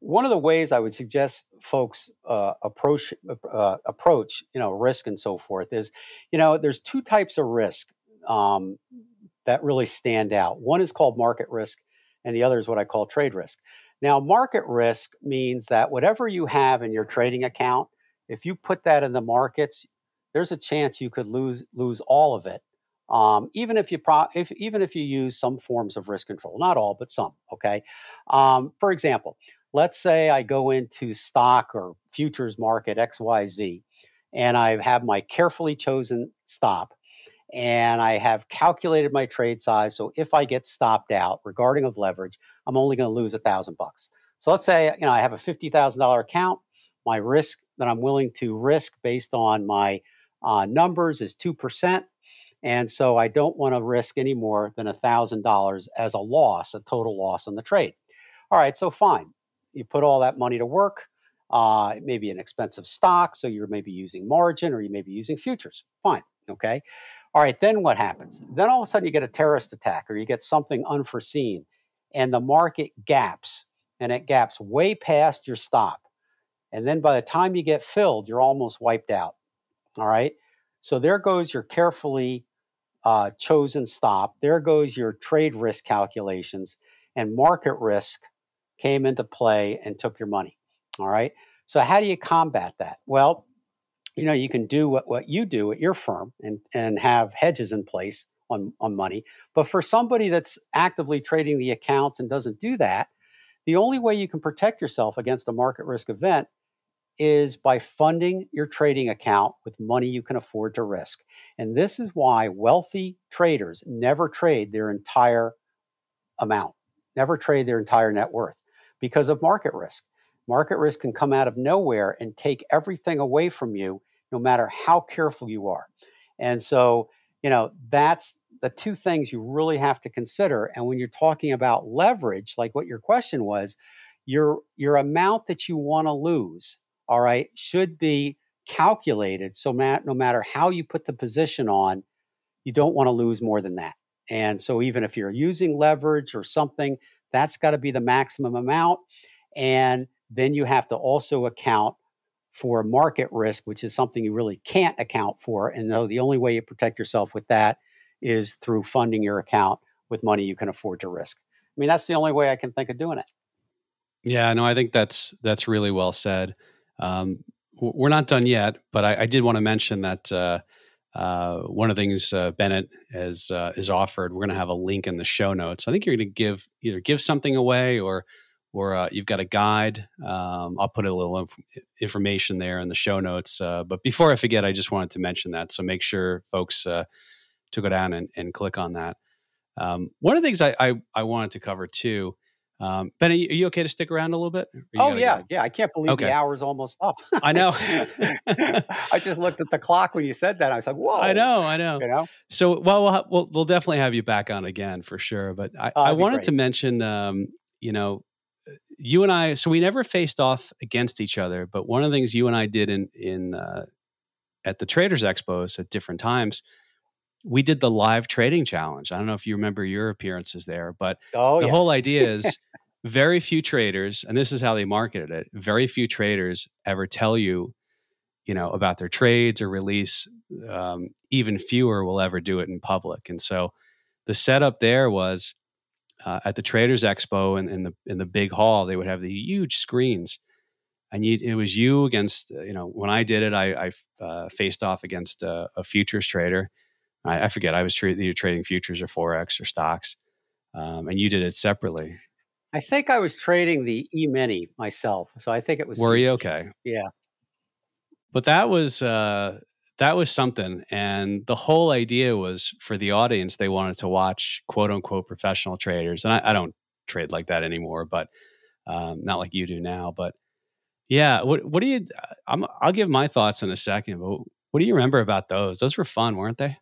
one of the ways I would suggest folks uh, approach uh, approach you know risk and so forth is, you know, there's two types of risk um, that really stand out. One is called market risk, and the other is what I call trade risk. Now, market risk means that whatever you have in your trading account, if you put that in the markets, there's a chance you could lose lose all of it um, even if you pro- if even if you use some forms of risk control, not all, but some. Okay. Um, for example, let's say I go into stock or futures market X Y Z, and I have my carefully chosen stop, and I have calculated my trade size. So if I get stopped out regarding of leverage, I'm only going to lose a thousand bucks. So let's say you know I have a fifty thousand dollar account. My risk that I'm willing to risk based on my uh, numbers is two percent and so I don't want to risk any more than $1,000 as a loss, a total loss on the trade. All right, so fine. You put all that money to work. Uh, it may be an expensive stock, so you're maybe using margin or you may be using futures. Fine, okay. All right, then what happens? Then all of a sudden you get a terrorist attack or you get something unforeseen and the market gaps and it gaps way past your stop. And then by the time you get filled, you're almost wiped out. All right. So there goes your carefully uh, chosen stop. There goes your trade risk calculations, and market risk came into play and took your money. All right. So how do you combat that? Well, you know, you can do what, what you do at your firm and, and have hedges in place on, on money. But for somebody that's actively trading the accounts and doesn't do that, the only way you can protect yourself against a market risk event is by funding your trading account with money you can afford to risk. And this is why wealthy traders never trade their entire amount, never trade their entire net worth because of market risk. Market risk can come out of nowhere and take everything away from you, no matter how careful you are. And so, you know, that's the two things you really have to consider. And when you're talking about leverage, like what your question was, your your amount that you want to lose, all right, should be calculated. So Matt, no matter how you put the position on, you don't want to lose more than that. And so even if you're using leverage or something, that's got to be the maximum amount. And then you have to also account for market risk, which is something you really can't account for. And though the only way you protect yourself with that is through funding your account with money you can afford to risk. I mean, that's the only way I can think of doing it. Yeah, no, I think that's that's really well said. Um, we're not done yet, but I, I did want to mention that uh, uh, one of the things uh, Bennett has uh, is offered. We're going to have a link in the show notes. I think you're going to give either give something away or or uh, you've got a guide. Um, I'll put a little inf- information there in the show notes. Uh, but before I forget, I just wanted to mention that. So make sure folks uh, to go down and, and click on that. Um, one of the things I, I, I, wanted to cover too, um, Ben, are you, are you, okay to stick around a little bit? Oh yeah, go? yeah. I can't believe okay. the hour's almost up. I know. I just looked at the clock when you said that. I was like, "Whoa!" I know, I know. You know. So, well, we'll we'll, we'll definitely have you back on again for sure. But I, oh, I wanted to mention, um, you know, you and I, so we never faced off against each other, but one of the things you and I did in in uh, at the Traders Expos at different times, we did the live trading challenge. I don't know if you remember your appearances there, but oh, the yes. whole idea is very few traders, and this is how they marketed it. Very few traders ever tell you, you know, about their trades or release. Um, even fewer will ever do it in public, and so the setup there was uh, at the Traders Expo in, in, the in the big hall, they would have the huge screens, and you, it was you against uh, you know when I did it, I, I uh, faced off against a, a futures trader. I, I, forget I was tra- either trading futures or forex or stocks, um, and you did it separately. I think I was trading the E mini myself, so I think it was. Were you okay? Yeah, but that was uh, that was something. And the whole idea was for the audience, they wanted to watch quote unquote professional traders. And I, I don't trade like that anymore, but um, not like you do now. But yeah, what, what do you, i will give my thoughts in a second, but what do you remember about those? Those were fun, weren't they?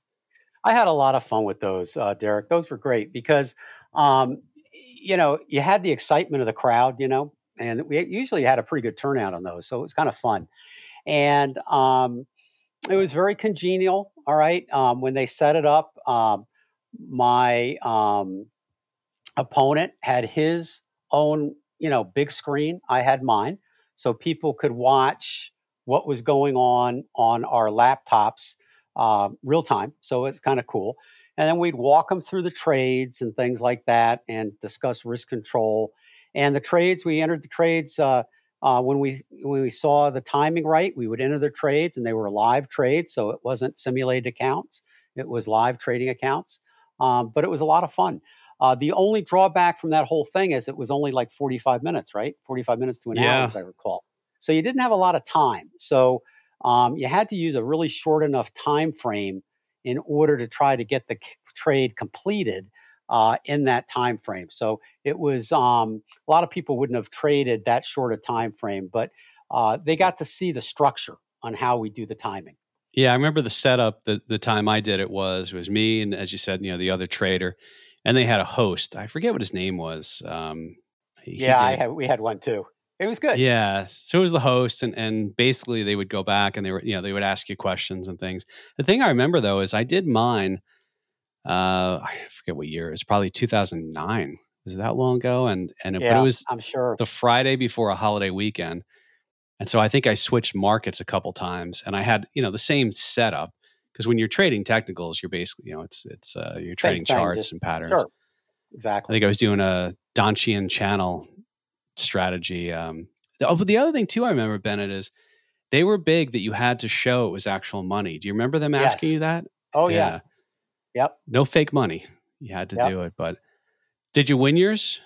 I had a lot of fun with those, uh, Derek. Those were great because, um, you know, you had the excitement of the crowd, you know, and we usually had a pretty good turnout on those. So it was kind of fun. And, um, it was very congenial. All right. Um, when they set it up, um, my um, opponent had his own, you know, big screen. I had mine, so people could watch what was going on on our laptops uh, real time. So it's kind of cool. And then we'd walk them through the trades and things like that, and discuss risk control. And the trades, we entered the trades. Uh, uh, when we when we saw the timing right, we would enter the trades, and they were live trades, so it wasn't simulated accounts; it was live trading accounts. Um, but it was a lot of fun. Uh, the only drawback from that whole thing is it was only like 45 minutes, right? 45 minutes to an yeah. hour, as I recall. So you didn't have a lot of time. So um, you had to use a really short enough time frame in order to try to get the trade completed uh, in that time frame. So it was um, a lot of people wouldn't have traded that short a time frame, but uh, they got to see the structure on how we do the timing. Yeah, I remember the setup. The the time I did it was was me and as you said, you know, the other trader, and they had a host. I forget what his name was. Um, yeah, I had, we had one too. It was good. Yeah, so it was the host, and and basically they would go back and they were you know they would ask you questions and things. The thing I remember though is I did mine uh, I forget what year. It's probably 2009. Was it that long ago? And and it, yeah, it was I'm sure the Friday before a holiday weekend. And so I think I switched markets a couple times and I had, you know, the same setup because when you're trading technicals, you're basically, you know, it's, it's, uh, you're trading charts just, and patterns. Sure. Exactly. I think I was doing a Donchian channel strategy. Um, oh, but the other thing too, I remember Bennett is they were big that you had to show it was actual money. Do you remember them asking yes. you that? Oh yeah. yeah. Yep. No fake money. You had to yep. do it. But did you win yours?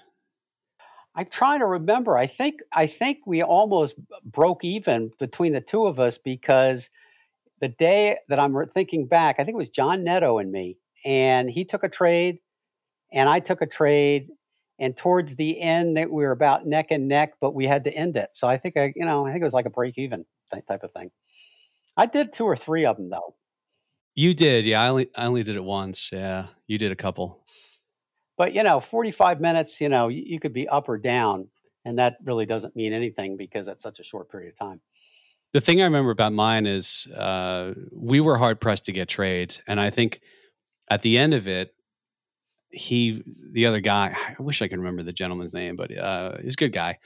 I'm trying to remember. I think I think we almost broke even between the two of us because the day that I'm thinking back, I think it was John Netto and me, and he took a trade, and I took a trade, and towards the end that we were about neck and neck, but we had to end it. So I think I, you know, I think it was like a break even type of thing. I did two or three of them though. You did, yeah. I only I only did it once. Yeah, you did a couple. But you know, 45 minutes, you know, you, you could be up or down, and that really doesn't mean anything because that's such a short period of time. The thing I remember about mine is uh, we were hard pressed to get trades, and I think at the end of it, he, the other guy, I wish I could remember the gentleman's name, but uh, he's a good guy.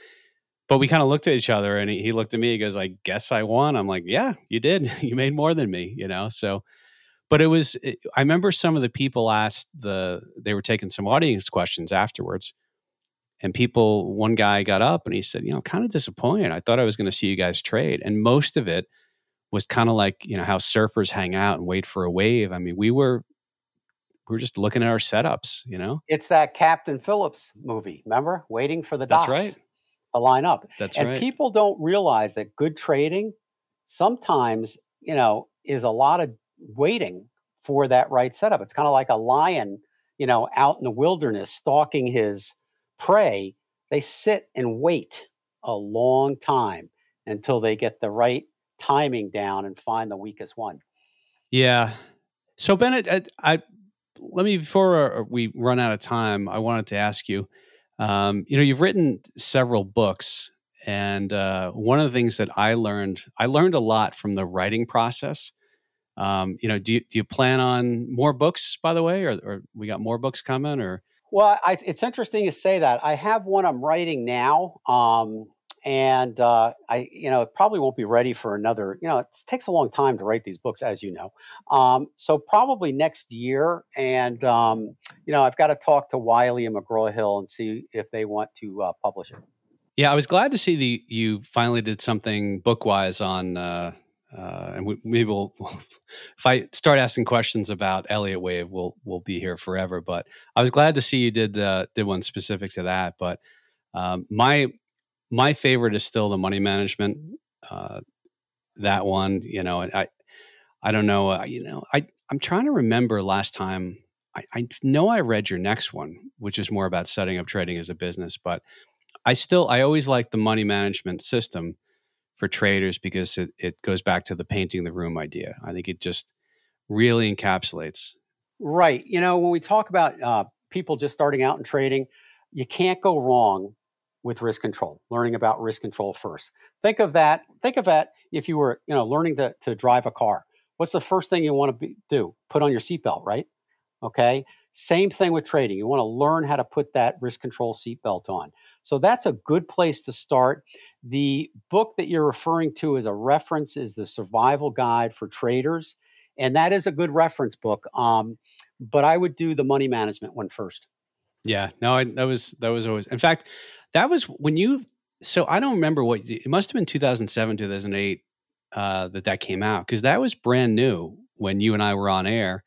But we kind of looked at each other, and he, he looked at me. He goes, "I guess I won." I'm like, "Yeah, you did. you made more than me." You know, so but it was it, i remember some of the people asked the they were taking some audience questions afterwards and people one guy got up and he said you know kind of disappointed i thought i was going to see you guys trade and most of it was kind of like you know how surfers hang out and wait for a wave i mean we were we were just looking at our setups you know it's that captain phillips movie remember waiting for the dots that's right to line up that's and right And people don't realize that good trading sometimes you know is a lot of waiting for that right setup. It's kind of like a lion, you know, out in the wilderness stalking his prey. They sit and wait a long time until they get the right timing down and find the weakest one. Yeah. So Bennett, I, I let me before uh, we run out of time, I wanted to ask you. Um, you know, you've written several books, and uh, one of the things that I learned, I learned a lot from the writing process. Um, you know, do you, do you plan on more books, by the way, or, or we got more books coming or? Well, I, it's interesting you say that. I have one I'm writing now. Um, and uh, I, you know, it probably won't be ready for another. You know, it takes a long time to write these books, as you know. Um, so probably next year, and um, you know, I've got to talk to Wiley and McGraw Hill and see if they want to uh, publish it. Yeah, I was glad to see the you finally did something bookwise on uh, uh, and we, maybe we'll, if I start asking questions about Elliott Wave, we'll we'll be here forever. But I was glad to see you did uh, did one specific to that. But um, my my favorite is still the money management. Uh, that one, you know, I I don't know, uh, you know, I I'm trying to remember last time. I, I know I read your next one, which is more about setting up trading as a business, but I still I always like the money management system for traders because it, it goes back to the painting the room idea. I think it just really encapsulates. Right. You know, when we talk about uh, people just starting out in trading, you can't go wrong with risk control, learning about risk control first. Think of that. Think of that if you were, you know, learning to, to drive a car. What's the first thing you want to be, do? Put on your seatbelt, right? Okay. Same thing with trading. You want to learn how to put that risk control seatbelt on. So that's a good place to start. The book that you're referring to as a reference is the Survival Guide for Traders, and that is a good reference book. Um, but I would do the money management one first. Yeah, no, I, that was that was always. In fact, that was when you. So I don't remember what it must have been 2007, 2008 uh, that that came out because that was brand new when you and I were on air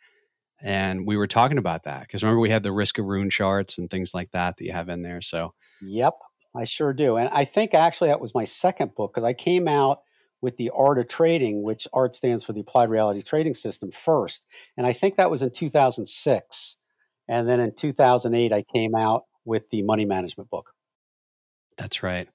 and we were talking about that because remember we had the risk of ruin charts and things like that that you have in there. So, yep, I sure do. And I think actually that was my second book because I came out with the Art of Trading, which ART stands for the Applied Reality Trading System first. And I think that was in 2006. And then in 2008, I came out with the Money Management book. That's right.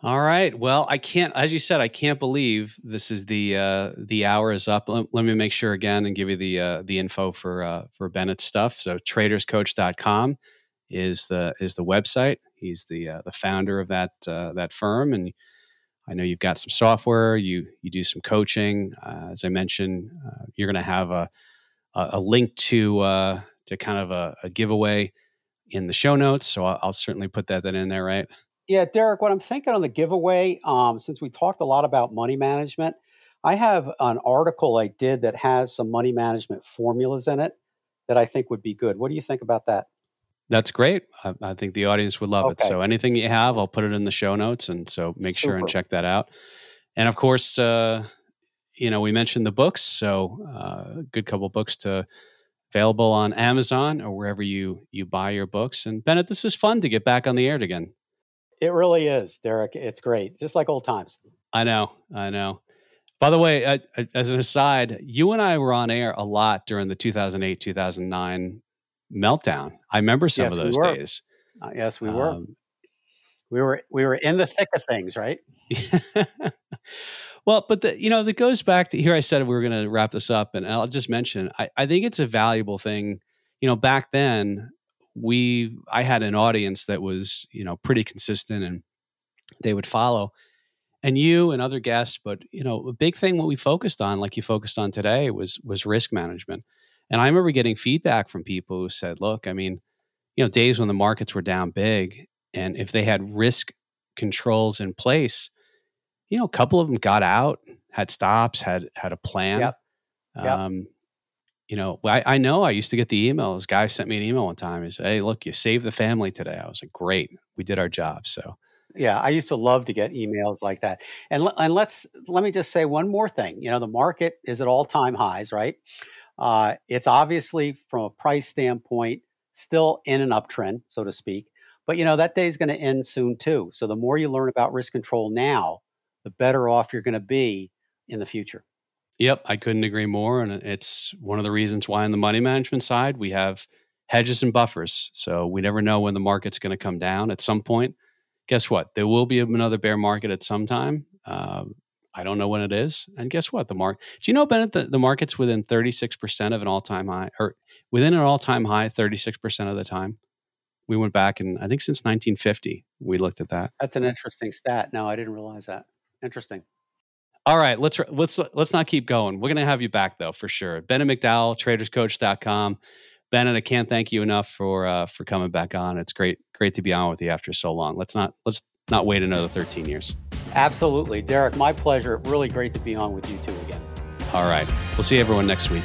All right. Well, I can't, as you said, I can't believe this is the uh, the hour is up. Let, let, me make sure again and give you the uh, the info for uh, for Bennett's stuff. So traderscoach.com is the is the website. He's the uh, the founder of that uh, that firm, and I know you've got some software. You you do some coaching. Uh, as I mentioned, uh, you're going to have a, a, a link to uh, to kind of a, a, giveaway in the show notes. So I'll, I'll certainly put that, that in there, right? Yeah, Derek, what I'm thinking on the giveaway, um, since we talked a lot about money management, I have an article I did that has some money management formulas in it that I think would be good. What do you think about that? That's great. I, I think the audience would love okay. it. So anything you have, I'll put it in the show notes, and so make Super. sure and check that out. And of course, uh, you know, we mentioned the books, so a uh, good couple books to available on Amazon or wherever you you buy your books. And Bennett, this is fun to get back on the air again. It really is, Derek. It's great, just like old times. I know, I know. By the way, uh, as an aside, you and I were on air a lot during the 2008 2009 meltdown. I remember some yes, of those we days. Uh, yes, we were. Um, we were we were in the thick of things, right? well, but the, you know that goes back to here. I said we were going to wrap this up, and I'll just mention I, I think it's a valuable thing. You know, back then we I had an audience that was you know pretty consistent, and they would follow and you and other guests but you know a big thing what we focused on like you focused on today was was risk management and i remember getting feedback from people who said look i mean you know days when the markets were down big and if they had risk controls in place you know a couple of them got out had stops had had a plan yep. Yep. Um, you know I, I know i used to get the emails guy sent me an email one time he said hey look you saved the family today i was like great we did our job so yeah, I used to love to get emails like that. And and let's let me just say one more thing. You know, the market is at all time highs, right? Uh, it's obviously from a price standpoint still in an uptrend, so to speak. But you know that day is going to end soon too. So the more you learn about risk control now, the better off you're going to be in the future. Yep, I couldn't agree more. And it's one of the reasons why on the money management side we have hedges and buffers. So we never know when the market's going to come down at some point guess what? There will be another bear market at some time. Uh, I don't know when it is. And guess what? The market. Do you know, Bennett, the, the market's within 36% of an all time high, or within an all time high 36% of the time? We went back and I think since 1950, we looked at that. That's an interesting stat. No, I didn't realize that. Interesting. All right, let's let's let's not keep going. We're going to have you back though for sure. Bennett McDowell, traderscoach.com. Bennett, I can't thank you enough for uh, for coming back on. It's great great to be on with you after so long. Let's not let's not wait another 13 years. Absolutely, Derek. My pleasure. Really great to be on with you two again. All right. We'll see everyone next week.